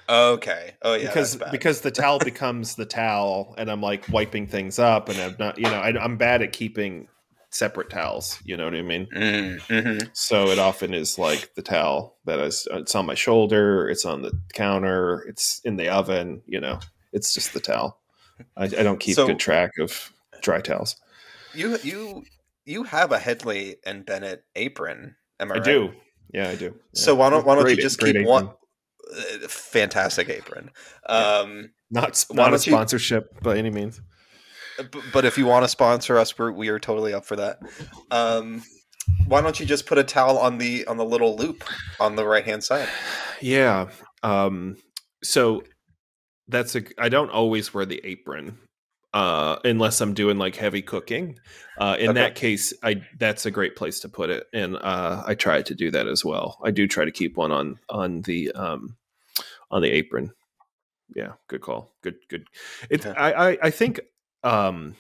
Okay. Oh yeah, because because the towel [LAUGHS] becomes the towel, and I'm like wiping things up, and I'm not. You know, I, I'm bad at keeping separate towels. You know what I mean? Mm, mhm. So it often is like the towel that is it's on my shoulder, it's on the counter, it's in the oven. You know, it's just the towel. I, I don't keep So- good track of dry towels. You you you have a Hedley and Bennett apron. Am I, I right? do. Yeah, I do. So why don't why don't Great- you just keep apron. one uh, fantastic apron? Um, Not not a don't you- sponsorship by any means. b- but if you want to sponsor us, we're we are totally up for that. Um, why don't you just put a towel on the on the little loop on the right hand side? Yeah. Um, so that's a. I don't always wear the apron uh, unless I'm doing like heavy cooking. Uh, in Okay. that case, I that's a great place to put it, and uh, I try to do that as well. I do try to keep one on on the um, on the apron. Yeah, good call. Good, good. It's Yeah. I, I I think um,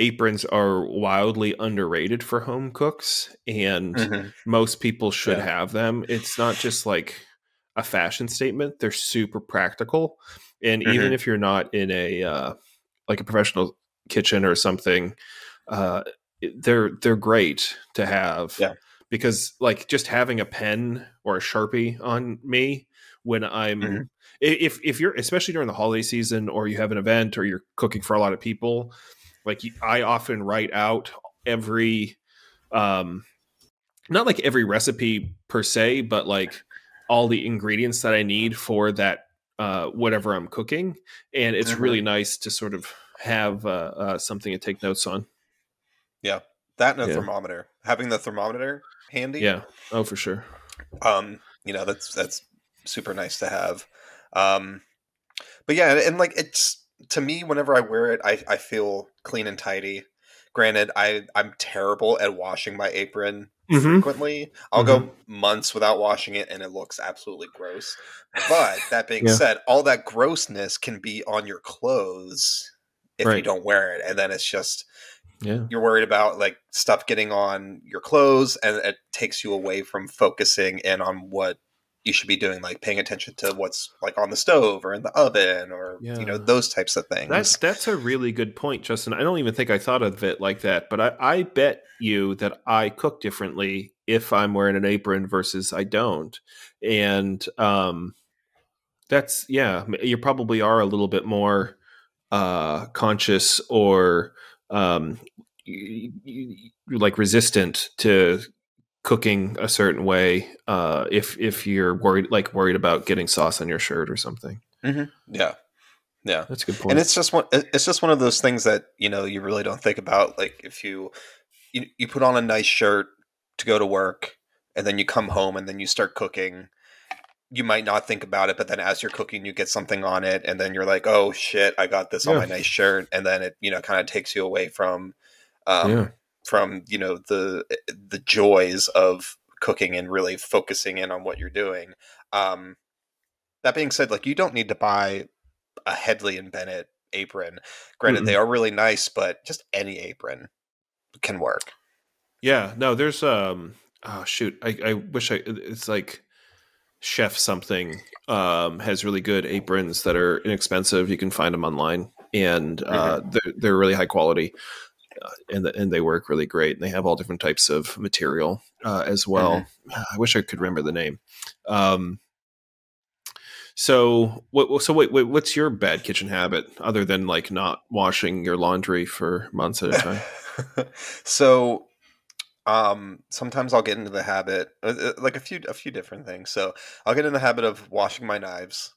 aprons are wildly underrated for home cooks, and Mhm. most people should Yeah. have them. It's not just like a fashion statement; they're super practical. And even Mhm. if you're not in a uh, like a professional kitchen or something, uh, they're they're great to have. Yeah. Because like just having a pen or a sharpie on me when I'm Mhm. if if you're especially during the holiday season or you have an event or you're cooking for a lot of people, like I often write out every um not like every recipe per se, but like all the ingredients that I need for that uh whatever I'm cooking, and it's Mhm. really nice to sort of have uh, uh something to take notes on. Yeah, that and a Yeah. thermometer. Having the thermometer handy. Yeah. Oh, for sure. um you know that's that's super nice to have um but yeah and, and, like it's to me whenever i wear it i i feel clean and tidy granted i i'm terrible at washing my apron Mhm. frequently i'll go months without washing it and it looks absolutely gross but that being Yeah. said all that grossness can be on your clothes if you don't wear it and then it's just Yeah. you're worried about like stuff getting on your clothes and it takes you away from focusing in on what you should be doing like paying attention to what's like on the stove or in the oven or you know those types of things That's that's a really good point, Justin. I don't even think I thought of it like that, but I, I bet you that I cook differently if I'm wearing an apron versus I don't. And um that's yeah, you probably are a little bit more uh conscious or um like resistant to cooking a certain way uh if if you're worried like worried about getting sauce on your shirt or something. yeah yeah That's a good point. and it's just one it's just one of those things that you know you really don't think about like if you you, you put on a nice shirt to go to work and then you come home and then you start cooking you might not think about it but then as you're cooking you get something on it and then you're like oh shit i got this on my nice shirt and then it you know kind of takes you away from um Yeah. From you know the the joys of cooking and really focusing in on what you're doing um that being said like you don't need to buy a hedley and bennett apron granted they are really nice but just any apron can work Yeah, no, there's um oh shoot. I, I wish I it's like chef something um has really good aprons that are inexpensive. You can find them online and uh they're they're really high quality. Uh, and the, and they work really great and they have all different types of material uh, as well. [SIGHS] I wish I could remember the name. Um so what so wait, wait what's your bad kitchen habit other than like not washing your laundry for months at a time? [LAUGHS] so um sometimes i'll get into the habit uh, uh, like a few a few different things so i'll get in the habit of washing my knives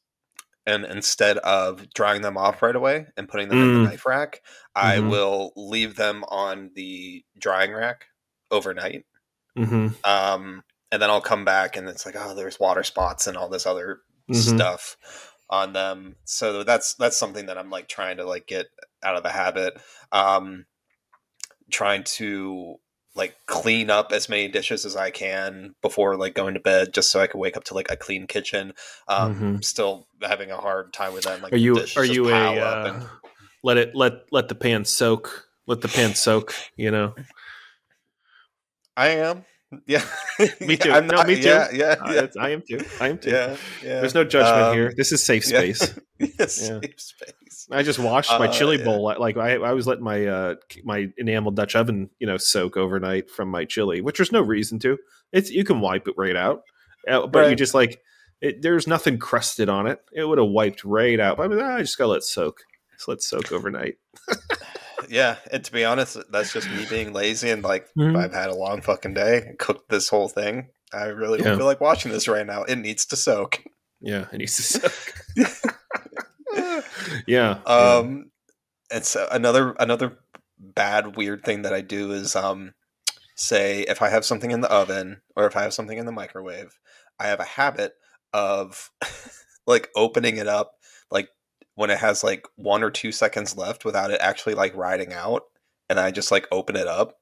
and instead of drying them off right away and putting them in Mm. the knife rack i Mhm. will leave them on the drying rack overnight Mhm. um and then i'll come back and it's like oh there's water spots and all this other Mhm. stuff on them so that's that's something that i'm like trying to like get out of the habit um trying to like clean up as many dishes as i can before like going to bed just so i can wake up to like a clean kitchen. Um Mhm. still having a hard time with that like are you are you a uh, and- let it let let the pan soak let the pan soak you know? I am. [LAUGHS] Yeah. Me too. I'm No, not- me too. yeah yeah Uh, yeah. it's- i am too. I am too. Yeah, yeah. there's no judgment Um, here. This is safe space. [LAUGHS] Yes, Yeah. safe space i just washed my Uh, chili yeah. bowl like I, I was letting my uh my enamel dutch oven you know soak overnight from my chili which there's no reason to it's you can wipe it right out Uh, but you Right. just like it, there's nothing crusted on it it would have wiped right out but i mean ah, i just gotta let it soak just let it soak overnight [LAUGHS] yeah and to be honest that's just me being lazy and like Mhm. if i've had a long fucking day and cooked this whole thing i really Yeah. don't feel like watching this right now it needs to soak yeah it needs to [LAUGHS] soak [LAUGHS] yeah um and so another another bad weird thing that i do is um say if i have something in the oven or if i have something in the microwave i have a habit of [LAUGHS] like opening it up like when it has like one or two seconds left without it actually like riding out and i just like open it up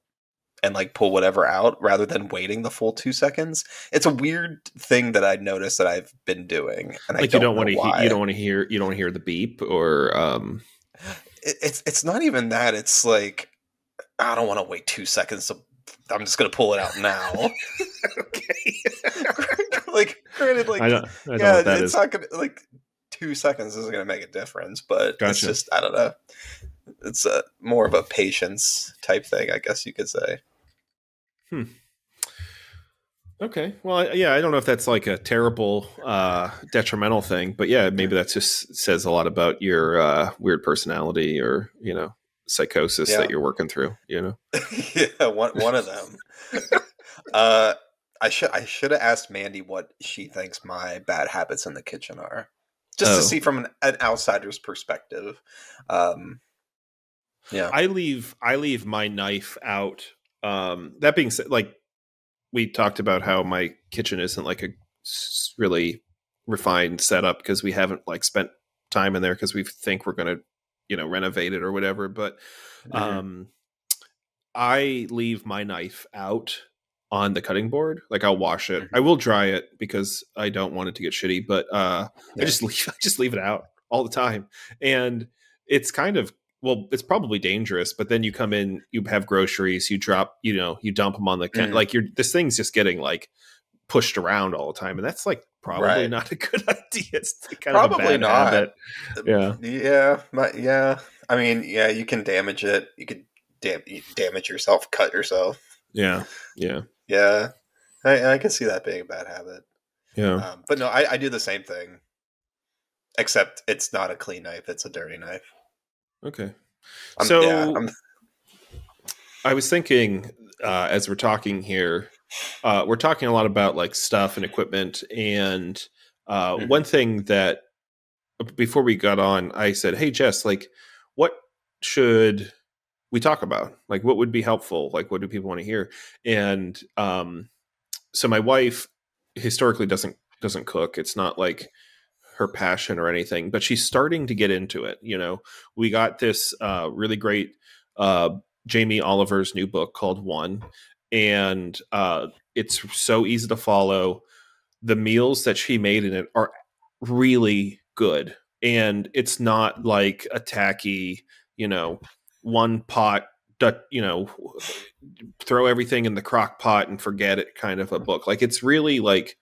and like pull whatever out rather than waiting the full two seconds it's a weird thing that i noticed that i've been doing and like I you don't want to you don't want to hear you don't hear the beep or um it, it's it's not even that. It's like I don't want to wait two seconds to. I'm just gonna pull it out now. [LAUGHS] [LAUGHS] okay [LAUGHS] like, granted, like I don't I don't yeah, it's is. not gonna like two seconds isn't gonna make a difference, but it's just I don't know. It's a more of a patience type thing, I guess you could say. Hmm. Okay. Well, I- yeah, I don't know if that's like a terrible uh, detrimental thing, but yeah, maybe that just says a lot about your uh, weird personality or you know psychosis Yeah. that you're working through. You know. [LAUGHS] yeah, one one of them. [LAUGHS] uh, I should I should have asked Mandy what she thinks my bad habits in the kitchen are, just Oh. to see from an, an outsider's perspective. Um, yeah, I leave I leave my knife out. Um, that being said, like we talked about how my kitchen isn't like a really refined setup because we haven't like spent time in there because we think we're gonna you know renovate it or whatever. But Mhm. um, I leave my knife out on the cutting board. Like I'll wash it. Mhm. I will dry it because I don't want it to get shitty. But uh, Yeah. I just [LAUGHS] leave I just leave it out all the time, and it's kind of well, it's probably dangerous. But then you come in, you have groceries, you drop, you know, you dump them on the ca- Mhm. like you're this thing's just getting like pushed around all the time, and that's like probably Right. not a good [LAUGHS] idea. It's kind of a Probably bad not. habit. Yeah. yeah, my, yeah. I mean, yeah, you can damage it. You could dam- damage yourself, cut yourself. Yeah, yeah, Yeah, I, I can see that being a bad habit. yeah. Um, but no, I, I do the same thing, except it's not a clean knife; it's a dirty knife. Okay. I'm, So- yeah, I'm, was thinking uh, as we're talking here, uh, we're talking a lot about like stuff and equipment, and uh, Mhm. one thing that before we got on, I said, "Hey Jess, like, what should we talk about? Like, what would be helpful? Like, what do people want to hear?" And um, so my wife historically doesn't doesn't cook. It's not like her passion or anything, but she's starting to get into it. You know, we got this uh, really great uh, Jamie Oliver's new book called One, and uh, it's so easy to follow. The meals that she made in it are really good, and it's not like a tacky, you know, one pot. You know, throw everything in the crock pot and forget it kind of a book. Like it's really like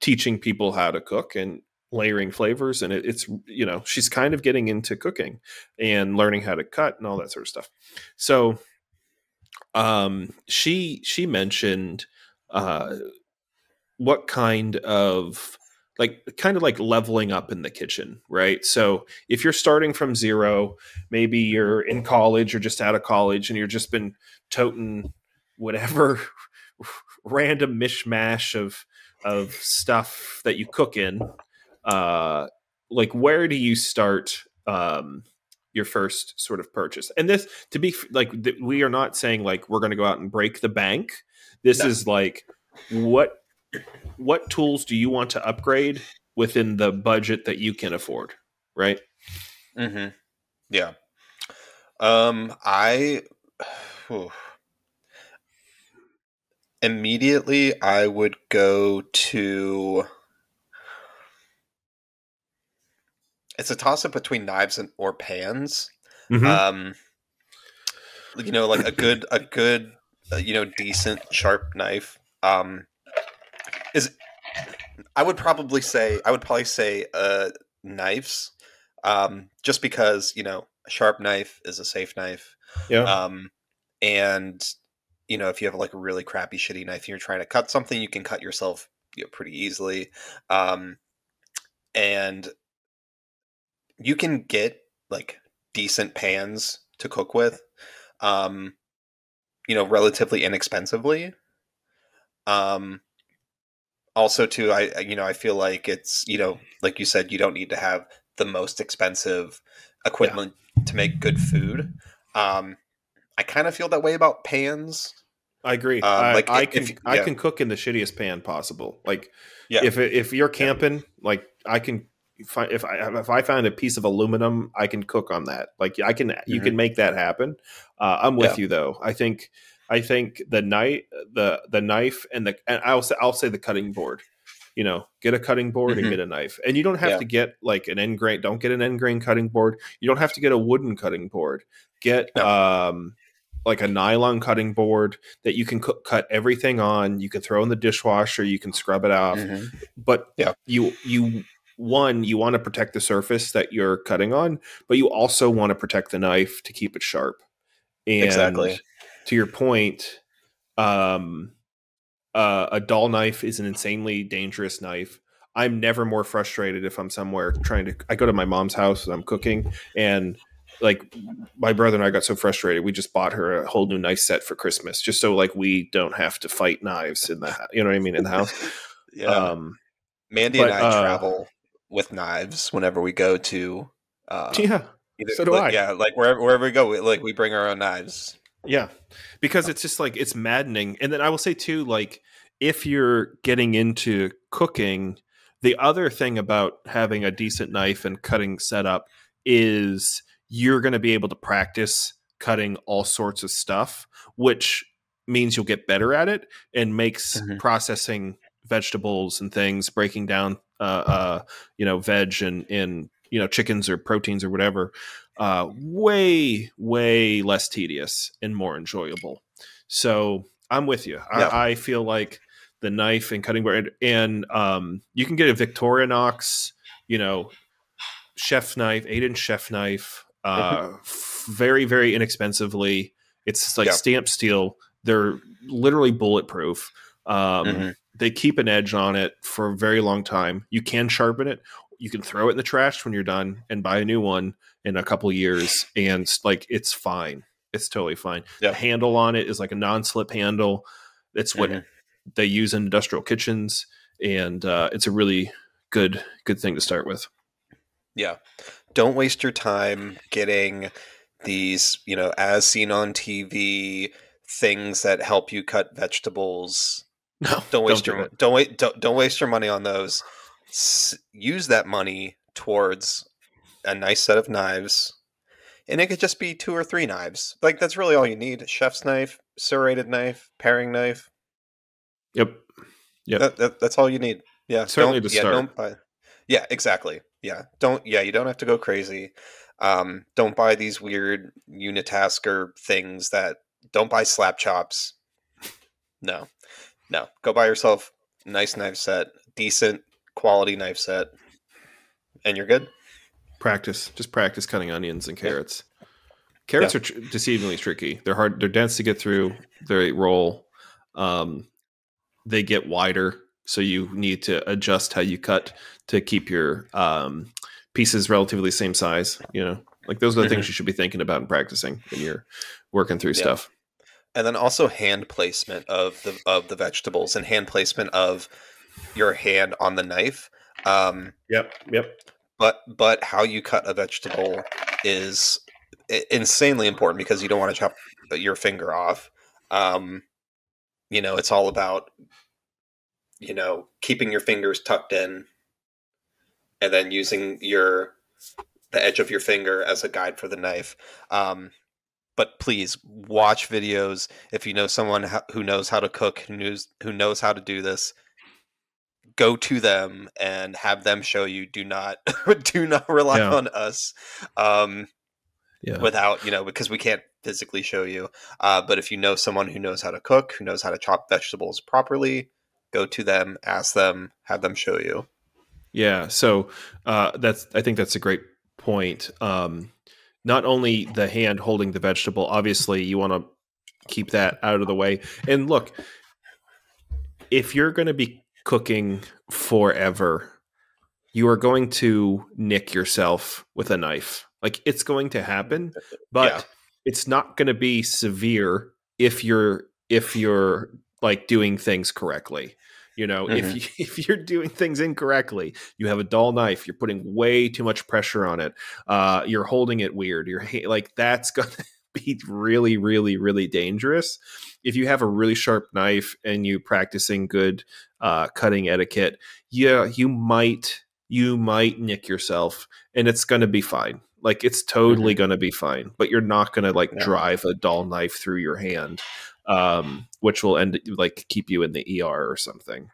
teaching people how to cook and layering flavors and it, it's you know she's kind of getting into cooking and learning how to cut and all that sort of stuff. So um she she mentioned uh what kind of like kind of like leveling up in the kitchen right? So if you're starting from zero maybe you're in college or just out of college and you're just been toting whatever [LAUGHS] random mishmash of of stuff that you cook in uh like where do you start um your first sort of purchase and this to be like th- we are not saying like we're going to go out and break the bank this No. is like what what tools do you want to upgrade within the budget that you can afford right Mm-hmm. yeah. Um, I whew. immediately I would go to. It's a toss up between knives and or pans. Mhm. um you know like a good a good uh, you know decent sharp knife um is i would probably say i would probably say uh knives um just because you know a sharp knife is a safe knife yeah um and you know if you have like a really crappy shitty knife and you're trying to cut something you can cut yourself you know, pretty easily um and you can get like decent pans to cook with um you know relatively inexpensively. Um also too I you know I feel like it's you know like you said you don't need to have the most expensive equipment to make good food. Um I kind of feel that way about pans. I agree. Um, I, like, I if- can if- i can cook in the shittiest pan possible. Like Yeah. if if you're camping like i can if i if i find a piece of aluminum i can cook on that like i can you Mhm. can make that happen uh, i'm with Yeah. you though i think i think the knife the the knife and the and i'll say i'll say the cutting board you know get a cutting board Mhm. and get a knife and you don't have Yeah. to get like an end grain don't get an end grain cutting board you don't have to get a wooden cutting board get No. um like a nylon cutting board that you can cook, cut everything on you can throw in the dishwasher you can scrub it off Mhm. but Yeah. you you one you want to protect the surface that you're cutting on but you also want to protect the knife to keep it sharp and Exactly. to your point um uh, a dull knife is an insanely dangerous knife. I'm never more frustrated if I'm somewhere trying to. I go to my mom's house and I'm cooking, and like my brother and I got so frustrated, we just bought her a whole new knife set for Christmas, just so like we don't have to fight knives in the you know what I mean in the house. [LAUGHS] yeah. Um, Mandy but, and I uh, travel with knives whenever we go to. Uh, yeah. Either, so do like, I. Yeah, like wherever wherever we go, we, like we bring our own knives. Yeah, because it's just like it's maddening. And then I will say too, like if you're getting into cooking, the other thing about having a decent knife and cutting setup is you're going to be able to practice cutting all sorts of stuff, which means you'll get better at it and makes mm-hmm. processing vegetables and things, breaking down, uh, uh, you know, veg and, and, you know, chickens or proteins or whatever, uh, way, way less tedious and more enjoyable. So I'm with you. Yeah. I, I, feel like the knife and cutting board, and um, you can get a Victorinox, you know, chef knife, eight inch chef knife, uh, very very inexpensively. It's like yeah. stamp steel. They're literally bulletproof. Um, mm-hmm. They keep an edge on it for a very long time. You can sharpen it. You can throw it in the trash when you're done and buy a new one in a couple years, and like it's fine. It's totally fine. Yeah. The handle on it is like a non-slip handle. It's what mm-hmm. they use in industrial kitchens, and uh, it's a really good good thing to start with. Yeah don't waste your time getting these, you know, as seen on TV things that help you cut vegetables. No, [LAUGHS] don't waste don't your do don't wait don't, don't waste your money on those. S- use that money towards a nice set of knives, and it could just be two or three knives. Like that's really all you need: chef's knife, serrated knife, paring knife. Yep, yep. That, that, that's all you need. Yeah, certainly to start. Yeah, don't buy, yeah, exactly yeah don't yeah you don't have to go crazy um, don't buy these weird unitasker things that don't buy slap chops no no go buy yourself a nice knife set decent quality knife set and you're good practice just practice cutting onions and carrots yeah. carrots yeah. are tr- deceivingly tricky they're hard they're dense to get through they roll um, they get wider so you need to adjust how you cut to keep your um, pieces relatively same size. You know, like those are the things mm-hmm. you should be thinking about and practicing when you're working through yeah. stuff. And then also hand placement of the of the vegetables and hand placement of your hand on the knife. Um, yep, yep. But but how you cut a vegetable is insanely important because you don't want to chop your finger off. Um, you know, it's all about you know keeping your fingers tucked in and then using your the edge of your finger as a guide for the knife. Um, but please watch videos if you know someone who knows how to cook, who knows who knows how to do this. Go to them and have them show you. Do not [LAUGHS] do not rely yeah. on us. Um, yeah. Without you know, because we can't physically show you. Uh, but if you know someone who knows how to cook, who knows how to chop vegetables properly, go to them, ask them, have them show you. Yeah, so uh, that's I think that's a great point. Um, not only the hand holding the vegetable, obviously you want to keep that out of the way. And look, if you're going to be cooking forever, you are going to nick yourself with a knife. Like it's going to happen, but yeah. it's not going to be severe if you're if you're like doing things correctly. You know, mm-hmm. if you, [LAUGHS] if you're doing things incorrectly, you have a dull knife. You're putting way too much pressure on it. Uh, you're holding it weird. You're like that's gonna [LAUGHS] be really, really, really dangerous. If you have a really sharp knife and you practicing good uh, cutting etiquette, yeah, you might you might nick yourself, and it's gonna be fine. Like it's totally mm-hmm. gonna be fine, but you're not gonna like yeah. drive a dull knife through your hand um, which will end like keep you in the ER or something.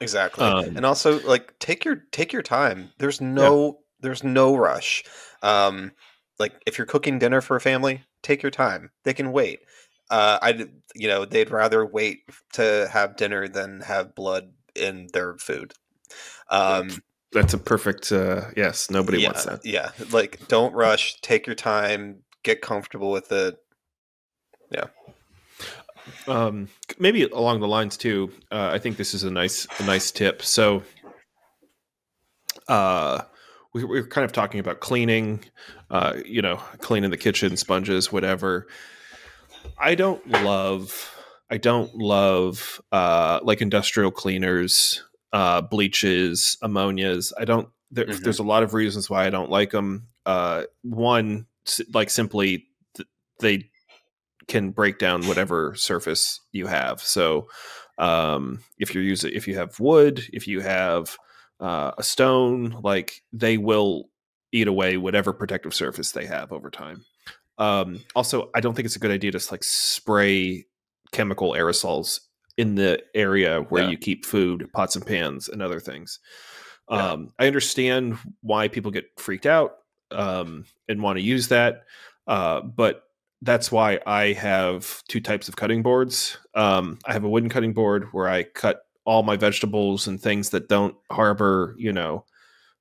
Exactly, um, and also like take your take your time. There's no yeah. there's no rush. Um, like if you're cooking dinner for a family, take your time. They can wait. Uh, I you know they'd rather wait to have dinner than have blood in their food. Um, that's a perfect uh, yes. Nobody yeah, wants that. Yeah, like don't rush. Take your time. Get comfortable with it. Yeah. Um, maybe along the lines too. Uh, I think this is a nice a nice tip. So, uh, we, we were kind of talking about cleaning, uh, you know, cleaning the kitchen, sponges, whatever. I don't love, I don't love uh, like industrial cleaners, uh, bleaches, ammonias. I don't. There, Mhm. There's a lot of reasons why I don't like them. Uh, one, like simply th- they can break down whatever surface you have. So um, if you're using if you have wood, if you have uh, a stone, like they will eat away whatever protective surface they have over time. Um, also, I don't think it's a good idea to like spray chemical aerosols in the area where Yeah. you keep food, pots and pans, and other things. Yeah. Um, I understand why people get freaked out um, and want to use that, uh, but that's why I have two types of cutting boards. Um, I have a wooden cutting board where I cut all my vegetables and things that don't harbor, you know,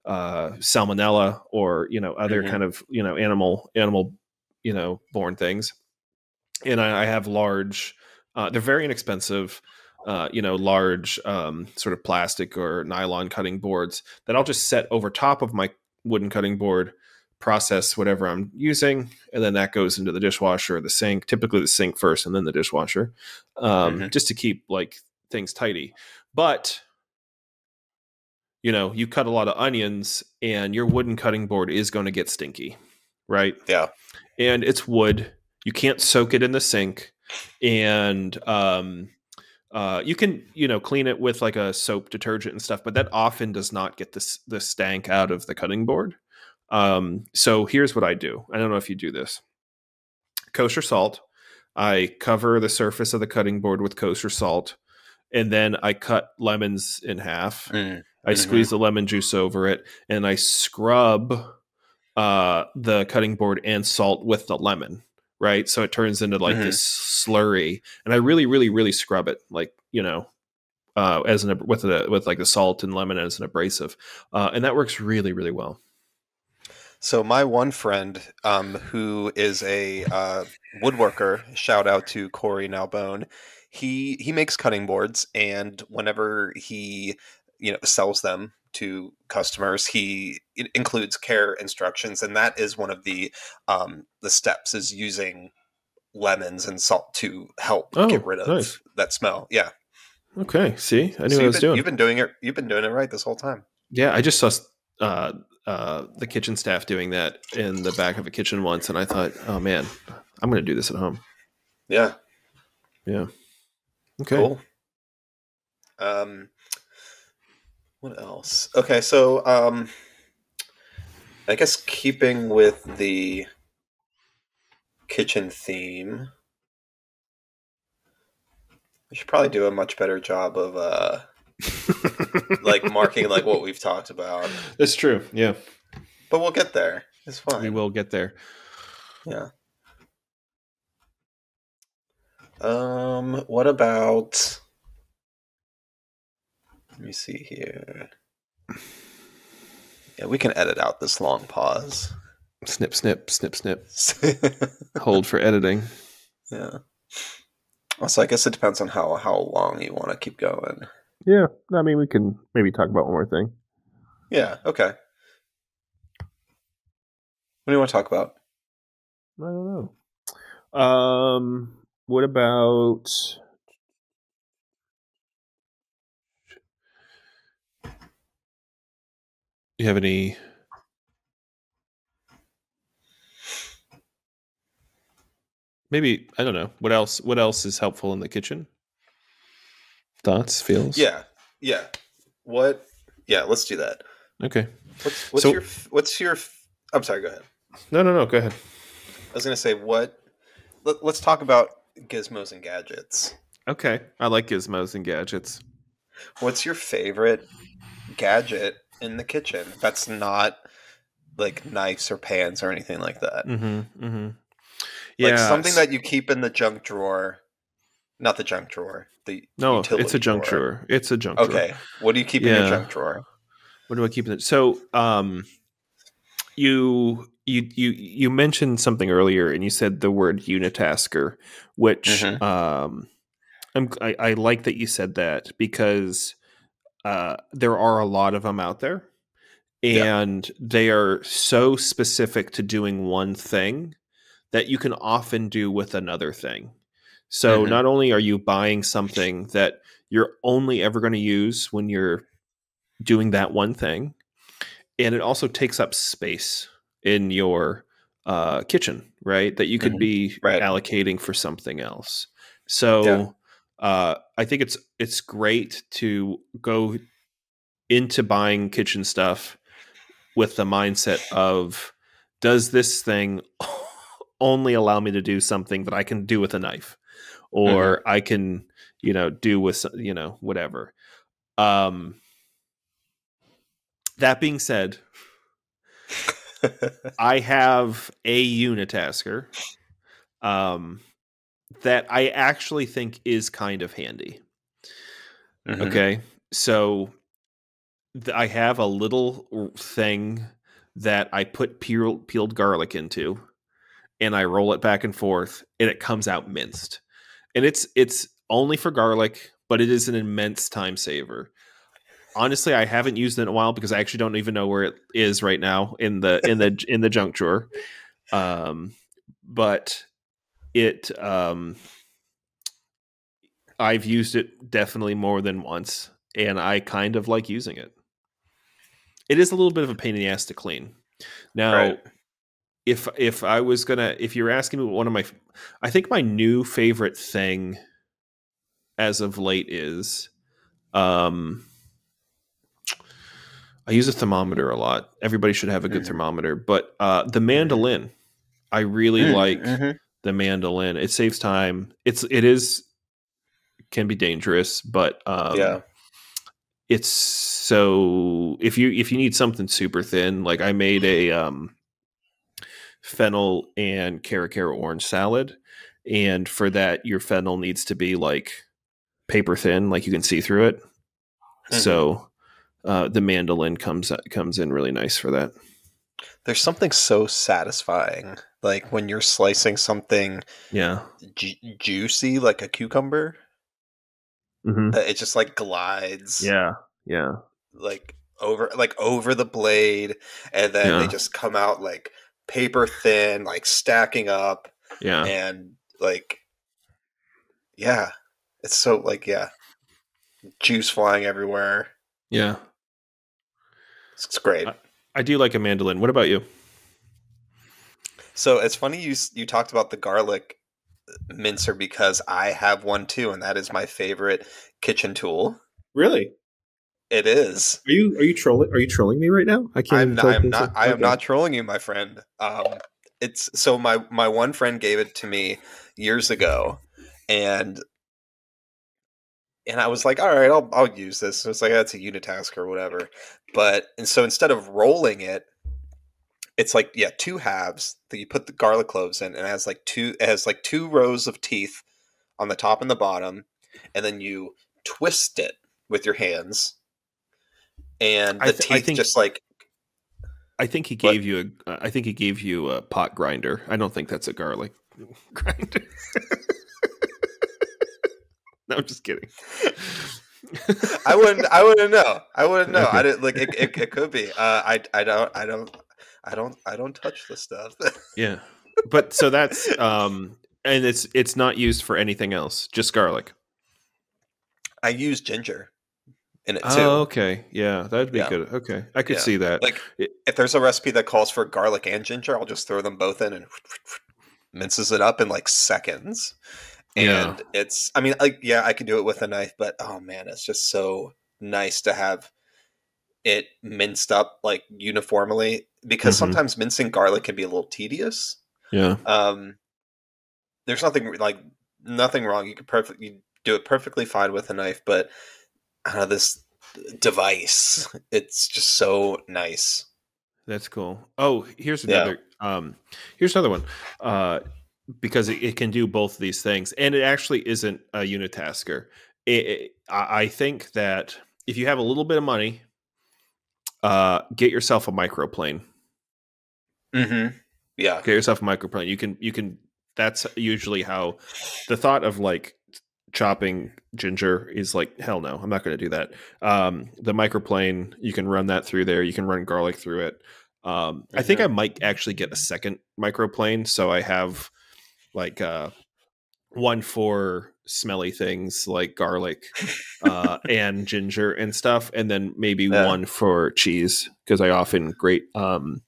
uh, salmonella or you know other Mhm. kind of you know animal animal you know born things. And I, I have large. Uh, they're very inexpensive. Uh, you know, large um, sort of plastic or nylon cutting boards that I'll just set over top of my wooden cutting board process whatever I'm using, and then that goes into the dishwasher or the sink. Typically, the sink first, and then the dishwasher, um, Mhm. just to keep like things tidy. But you know, you cut a lot of onions, and your wooden cutting board is going to get stinky, right? Yeah. and it's wood. You can't soak it in the sink, and um, uh, you can you know clean it with like a soap detergent and stuff, but that often does not get this the stank out of the cutting board. Um, so here's what I do. I don't know if you do this. Kosher salt. I cover the surface of the cutting board with kosher salt, and then I cut lemons in half. Mm. I squeeze the lemon juice over it, and I scrub uh, the cutting board and salt with the lemon. Right, so it turns into like Mhm. this slurry, and I really, really, really scrub it, like you know, uh, as an with a with like the salt and lemon as an abrasive, uh, and that works really, really well. So my one friend, um, who is a uh, woodworker, shout out to Corey Nalbone. He he makes cutting boards, and whenever he you know sells them to customers, he includes care instructions, and that is one of the um, the steps is using lemons and salt to help Oh, get rid of nice. that smell. Yeah, Okay, see, I knew So what I was been, doing. You've been doing it. You've been doing it right this whole time. Yeah, I just saw uh, uh, the kitchen staff doing that in the back of a kitchen once, and I thought, oh man, I'm going to do this at home. Yeah. Yeah. Okay. Cool. Um, what else? Okay, so um, I guess keeping with the kitchen theme, we should probably do a much better job of uh, [LAUGHS] like marking like what we've talked about. That's true. Yeah, But we'll get there. It's fine. we will get there. Yeah. Um, what about let me see here. Yeah, we can edit out this long pause. Snip, snip, snip, snip. [LAUGHS] Hold for editing. yeah. Also, I guess it depends on how how long you want to keep going. Yeah, I mean, we can maybe talk about one more thing. Yeah, okay. What do you want to talk about? I don't know. Um, what about? You have any? Maybe I don't know. What else? What else is helpful in the kitchen? Thoughts, feels? Yeah, yeah. What? Yeah, let's do that. Okay. What's what's So- your what's your? I'm sorry. Go ahead. No, no, no. Go ahead. I was gonna say what. Let, let's talk about gizmos and gadgets. Okay. I like gizmos and gadgets. What's your favorite gadget in the kitchen that's not like knives or pans or anything like that? Mm-hmm. Mm-hmm. Yeah. like something that you keep in the junk drawer. Not the junk drawer. The no, it's a junk drawer. It's a junk drawer. Okay, what do you keep in Yeah. your junk drawer? what do I keep in it? So, um, you you you you mentioned something earlier, and you said the word unitasker, which Mhm. um, I'm, I, I like that you said that because uh, there are a lot of them out there, Yeah. and they are so specific to doing one thing that you can often do with another thing. So Mhm. not only are you buying something that you're only ever going to use when you're doing that one thing, and it also takes up space in your uh, kitchen, right? That you could Mhm. be Right. allocating for something else. So Yeah. uh, I think it's it's great to go into buying kitchen stuff with the mindset of does this thing [LAUGHS] only allow me to do something that I can do with a knife or I can you know do with you know whatever um that being said [LAUGHS] I have a unitasker um that I actually think is kind of handy Mhm. Okay. So th- I have a little thing that I put peel- peeled garlic into and I roll it back and forth and it comes out minced. And it's it's only for garlic, but it is an immense time saver. Honestly, I haven't used it in a while because I actually don't even know where it is right now in the in the [LAUGHS] in the junk drawer. Um but it um I've used it definitely more than once, and I kind of like using it. It is a little bit of a pain in the ass to clean. Now, Right. if if I was gonna, if you're asking me what one of my, I think my new favorite thing as of late is, um, I use a thermometer a lot. Everybody should have a good Mhm. thermometer, but uh, the mandolin, I really Mm, like mhm. the mandolin. It saves time. It's it is can be dangerous, but um, yeah. it's so if you if you need something super thin, like I made a um, fennel and caracara orange salad, and for that your fennel needs to be like paper thin, like you can see through it. Mhm. So uh, the mandolin comes comes in really nice for that. There's something so satisfying, like when you're slicing something Yeah. ju- juicy, like a cucumber, hmm that it just like glides, Yeah. Yeah. like over, like over the blade, and then Yeah. they just come out like paper thin, like stacking up, Yeah. and like, yeah, it's so like yeah, juice flying everywhere. Yeah. It's, it's great. I- I do like a mandolin. What about you? So it's funny you you talked about the garlic uh, mincer because I have one too, and that is my favorite kitchen tool. Really? It is. Are you are you trolling? Are you trolling me right now? I can't. I'm not, I'm not. I am not trolling you, my friend. Um, it's so my my one friend gave it to me years ago, and and I was like, all right, I'll I'll use this. It's like that's a unitask or whatever. But and so instead of rolling it, it's like yeah, two halves that you put the garlic cloves in, and it has like two it has like two rows of teeth on the top and the bottom, and then you twist it with your hands, and the I th- I teeth think- just like I think he What? gave you a. uh, think he gave you a pot grinder. I don't think that's a garlic [LAUGHS] grinder. no, I'm just kidding. I wouldn't. I wouldn't know. I wouldn't know. I didn't like. It, it, it could be. Uh, I. I don't. I don't. I don't. I don't touch the stuff. [LAUGHS] yeah, but so that's um, and it's it's not used for anything else, just garlic. I use ginger in it too. Oh, okay, yeah, that'd be Yeah. good. Okay, I could Yeah. see that. Like, It- if there's a recipe that calls for garlic and ginger, I'll just throw them both in and [LAUGHS] minces it up in like seconds. Yeah. And it's. I mean, like, yeah, I could do it with a knife, but oh man, it's just so nice to have it minced up like uniformly because Mhm. sometimes mincing garlic can be a little tedious. yeah, Um, there's nothing like nothing wrong. You could perfect you do it perfectly fine with a knife, but uh, this device, it's just so nice. that's cool. Oh, here's Yeah. another. Um, here's another one. Uh, because it, it can do both of these things, and it actually isn't a unitasker. It, it, I I think that if you have a little bit of money, uh, get yourself a microplane. Mm-hmm. Yeah. Get yourself a microplane. You can you can. That's usually how the thought of like chopping ginger is like hell no i'm not going to do that um the microplane you can run that through there you can run garlic through it um i think i might actually get a second microplane so i have like uh one for smelly things like garlic uh [LAUGHS] and ginger and stuff and then maybe Yeah. one for cheese because i often grate um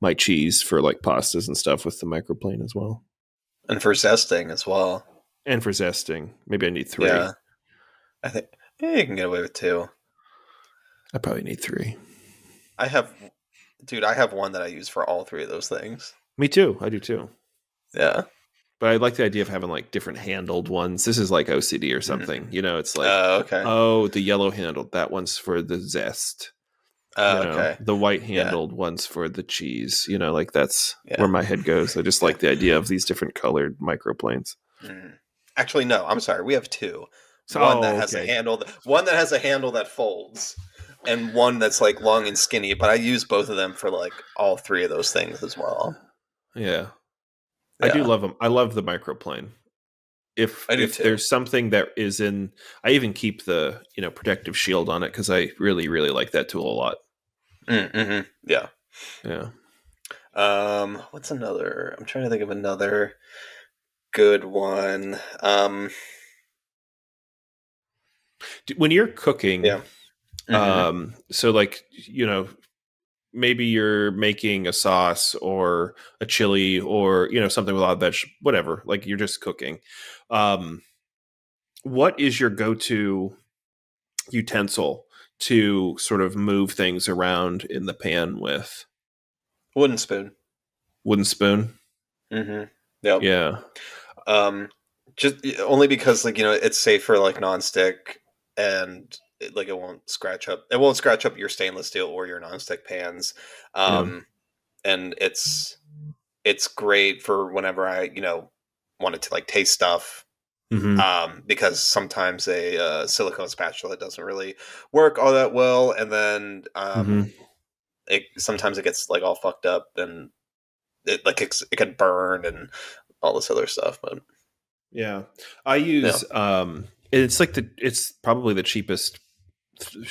my cheese for like pastas and stuff with the microplane as well And for zesting as well. And for zesting maybe i need three Yeah. I think yeah, you can get away with two. i probably need three I have, dude, I have one that I use for all three of those things. Me too. I do too. Yeah. But I like the idea of having like different handled ones. This is like OCD or something. You know, it's like, Oh, okay. oh, the yellow handled, that one's for the zest. Oh, you know, okay. The white handled one's for the cheese. You know, like that's Yeah. where my head goes. I just like the idea of [LAUGHS] these different colored microplanes. Mm. Actually, no. I'm sorry. We have two. So, one oh, that has okay. a handle. That, one that has a handle that folds, and one that's like long and skinny. But I use both of them for like all three of those things as well. Yeah. I do love them. I love the microplane. If if too. there's something that is in, I even keep the you know protective shield on it because I really really like that tool a lot. Mm-hmm. Yeah. Yeah. Um, what's another? I'm trying to think of another good one. Um, When you're cooking, Yeah. mhm. um so like you know maybe you're making a sauce or a chili or you know something with a lot of veg whatever like you're just cooking um what is your go-to utensil to sort of move things around in the pan with wooden spoon. wooden spoon Mm-hmm. Yep. yeah Um, just only because like you know it's safe for like nonstick and it, like it won't scratch up. It won't scratch up your stainless steel or your nonstick pans. Um, and it's it's great for whenever I you know wanted to like taste stuff. Mhm. Um, because sometimes a uh, silicone spatula doesn't really work all that well, and then um, Mhm. it sometimes it gets like all fucked up and it like it's, it can burn and all this other stuff. But Yeah, I use um, it's like the it's probably the cheapest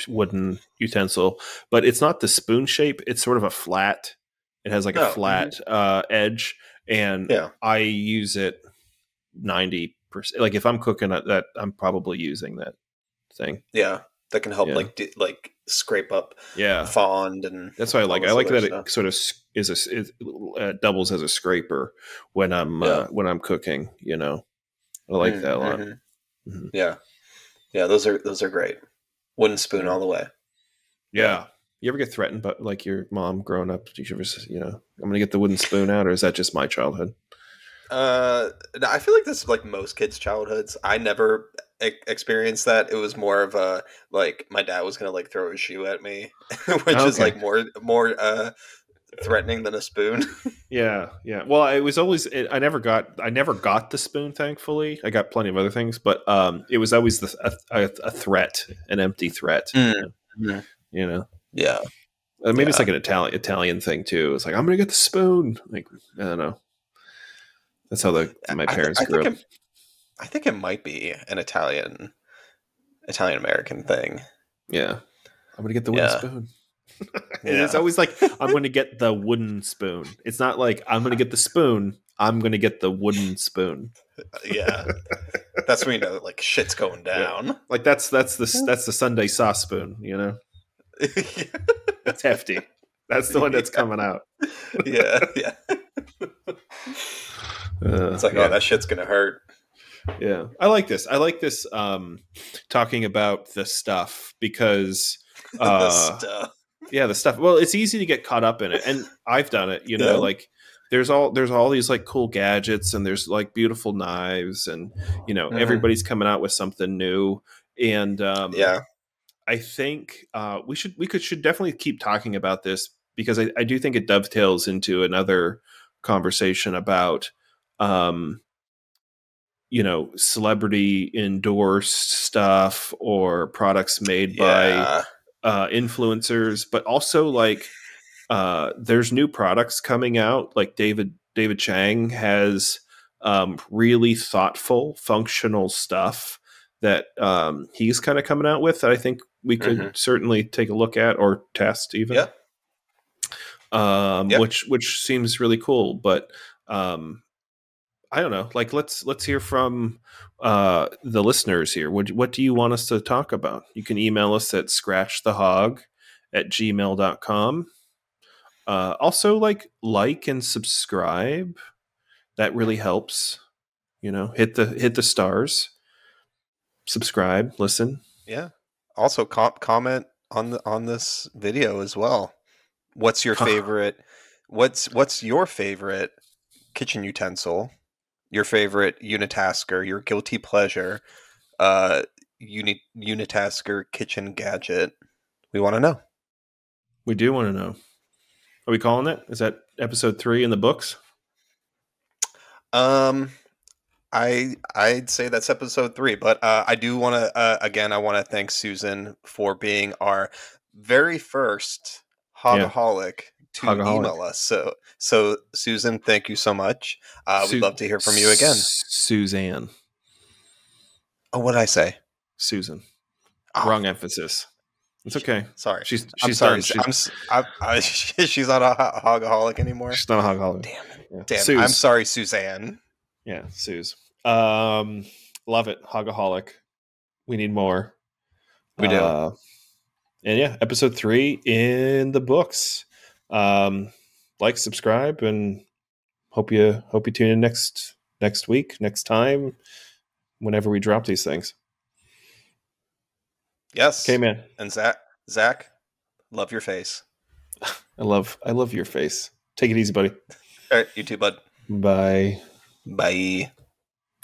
wooden utensil, but it's not the spoon shape. It's sort of a flat. It has like Oh, a flat uh, edge, and Yeah. I use it ninety percent. Like if I'm cooking at that, I'm probably using that thing. yeah, that can help Yeah. like d- like scrape up Yeah, fond and that's why I like. I like that stuff. it sort of is a it uh, doubles as a scraper when I'm uh, when I'm cooking. You know, I like that a lot. Mhm. Mhm. Yeah, yeah, those are those are great. Wooden spoon all the way. Yeah. You ever get threatened, but like your mom growing up, did you ever, you know, I'm to get the wooden spoon out, or is that just my childhood? Uh, I feel like this is like most kids' childhoods. I never e- experienced that. It was more of a like my dad was gonna like throw a shoe at me, [LAUGHS] which is like more more uh threatening than a spoon. [LAUGHS] Yeah, yeah. Well, it was always it, I never got I never got the spoon. Thankfully, I got plenty of other things, but um, it was always the, a, a, a threat, an empty threat. Mm. You know, yeah, uh, maybe it's like an Italian Italian thing too. It's like I'm going to get the spoon. Like I don't know. That's how the my parents I grew up. It, I think it might be an Italian Italian American thing. Yeah, I'm going to get the wooden Yeah. spoon. [LAUGHS] Yeah. It's always like I'm going to get the wooden spoon. It's not like I'm going to get the spoon. I'm going to get the wooden spoon. [LAUGHS] Yeah, that's when you know like shit's going down. Like that's that's the that's the Sunday sauce spoon. You know, [LAUGHS] it's hefty. That's the one that's coming out. yeah, yeah. It's like, yeah, oh, that shit's gonna hurt. yeah. I like this. I like this. Um, talking about the stuff because [LAUGHS] the uh, stuff. yeah, the stuff. Well, it's easy to get caught up in it, and [LAUGHS] I've done it. You know, Yeah. like there's all there's all these like cool gadgets, and there's like beautiful knives, and you know Mhm. everybody's coming out with something new, and um, Yeah, I think uh, we should we could should definitely keep talking about this because I, I do think it dovetails into another conversation about um, you know celebrity endorsed stuff or products made by yeah, uh, influencers, but also like uh, there's new products coming out. Like David David Chang has um, really thoughtful, functional stuff that um, he's kind of coming out with that I think we could Mhm. certainly take a look at or test even. Um, Yeah. which which seems really cool, but um, I don't know. Like let's let's hear from uh, the listeners here. What what do you want us to talk about? You can email us at scratchthehog at gmail.com. Uh, also like like and subscribe. That really helps. You know, hit the hit the stars. Subscribe, listen. Yeah. Also, com- comment on the on this video as well. What's your favorite? what's what's your favorite kitchen utensil? Your favorite unitasker? Your guilty pleasure? Uh, uni- unitasker kitchen gadget? We want to know. We do want to know. Are we calling it? Is that episode three in the books? Um, I I'd say that's episode three, but uh, I do want to uh, again. I want to thank Susan for being our very first Yeah. hogaholic to Hogaholic. email us. So so Susan, thank you so much. Uh, Su- we'd love to hear from you again. Suzanne. Oh, what did I say? Susan. Oh, Wrong emphasis. It's okay. Sorry. She's I'm she's sorry. done. She's, I'm, I, I, [LAUGHS] she's not a hogaholic anymore. she's not a hogaholic. Damn it. Yeah. Damn. Suze. I'm sorry, Suzanne. Yeah, Suze. Um, love it. Hogaholic. We need more. We do. Uh, and yeah, episode three in the books. Um, like, subscribe, and hope you hope you tune in next next week, next time, whenever we drop these things. Yes. Okay, man. And Zack, Zack, love your face. [LAUGHS] I love I love your face. Take it easy, buddy. All right, you too, bud. Bye. Bye.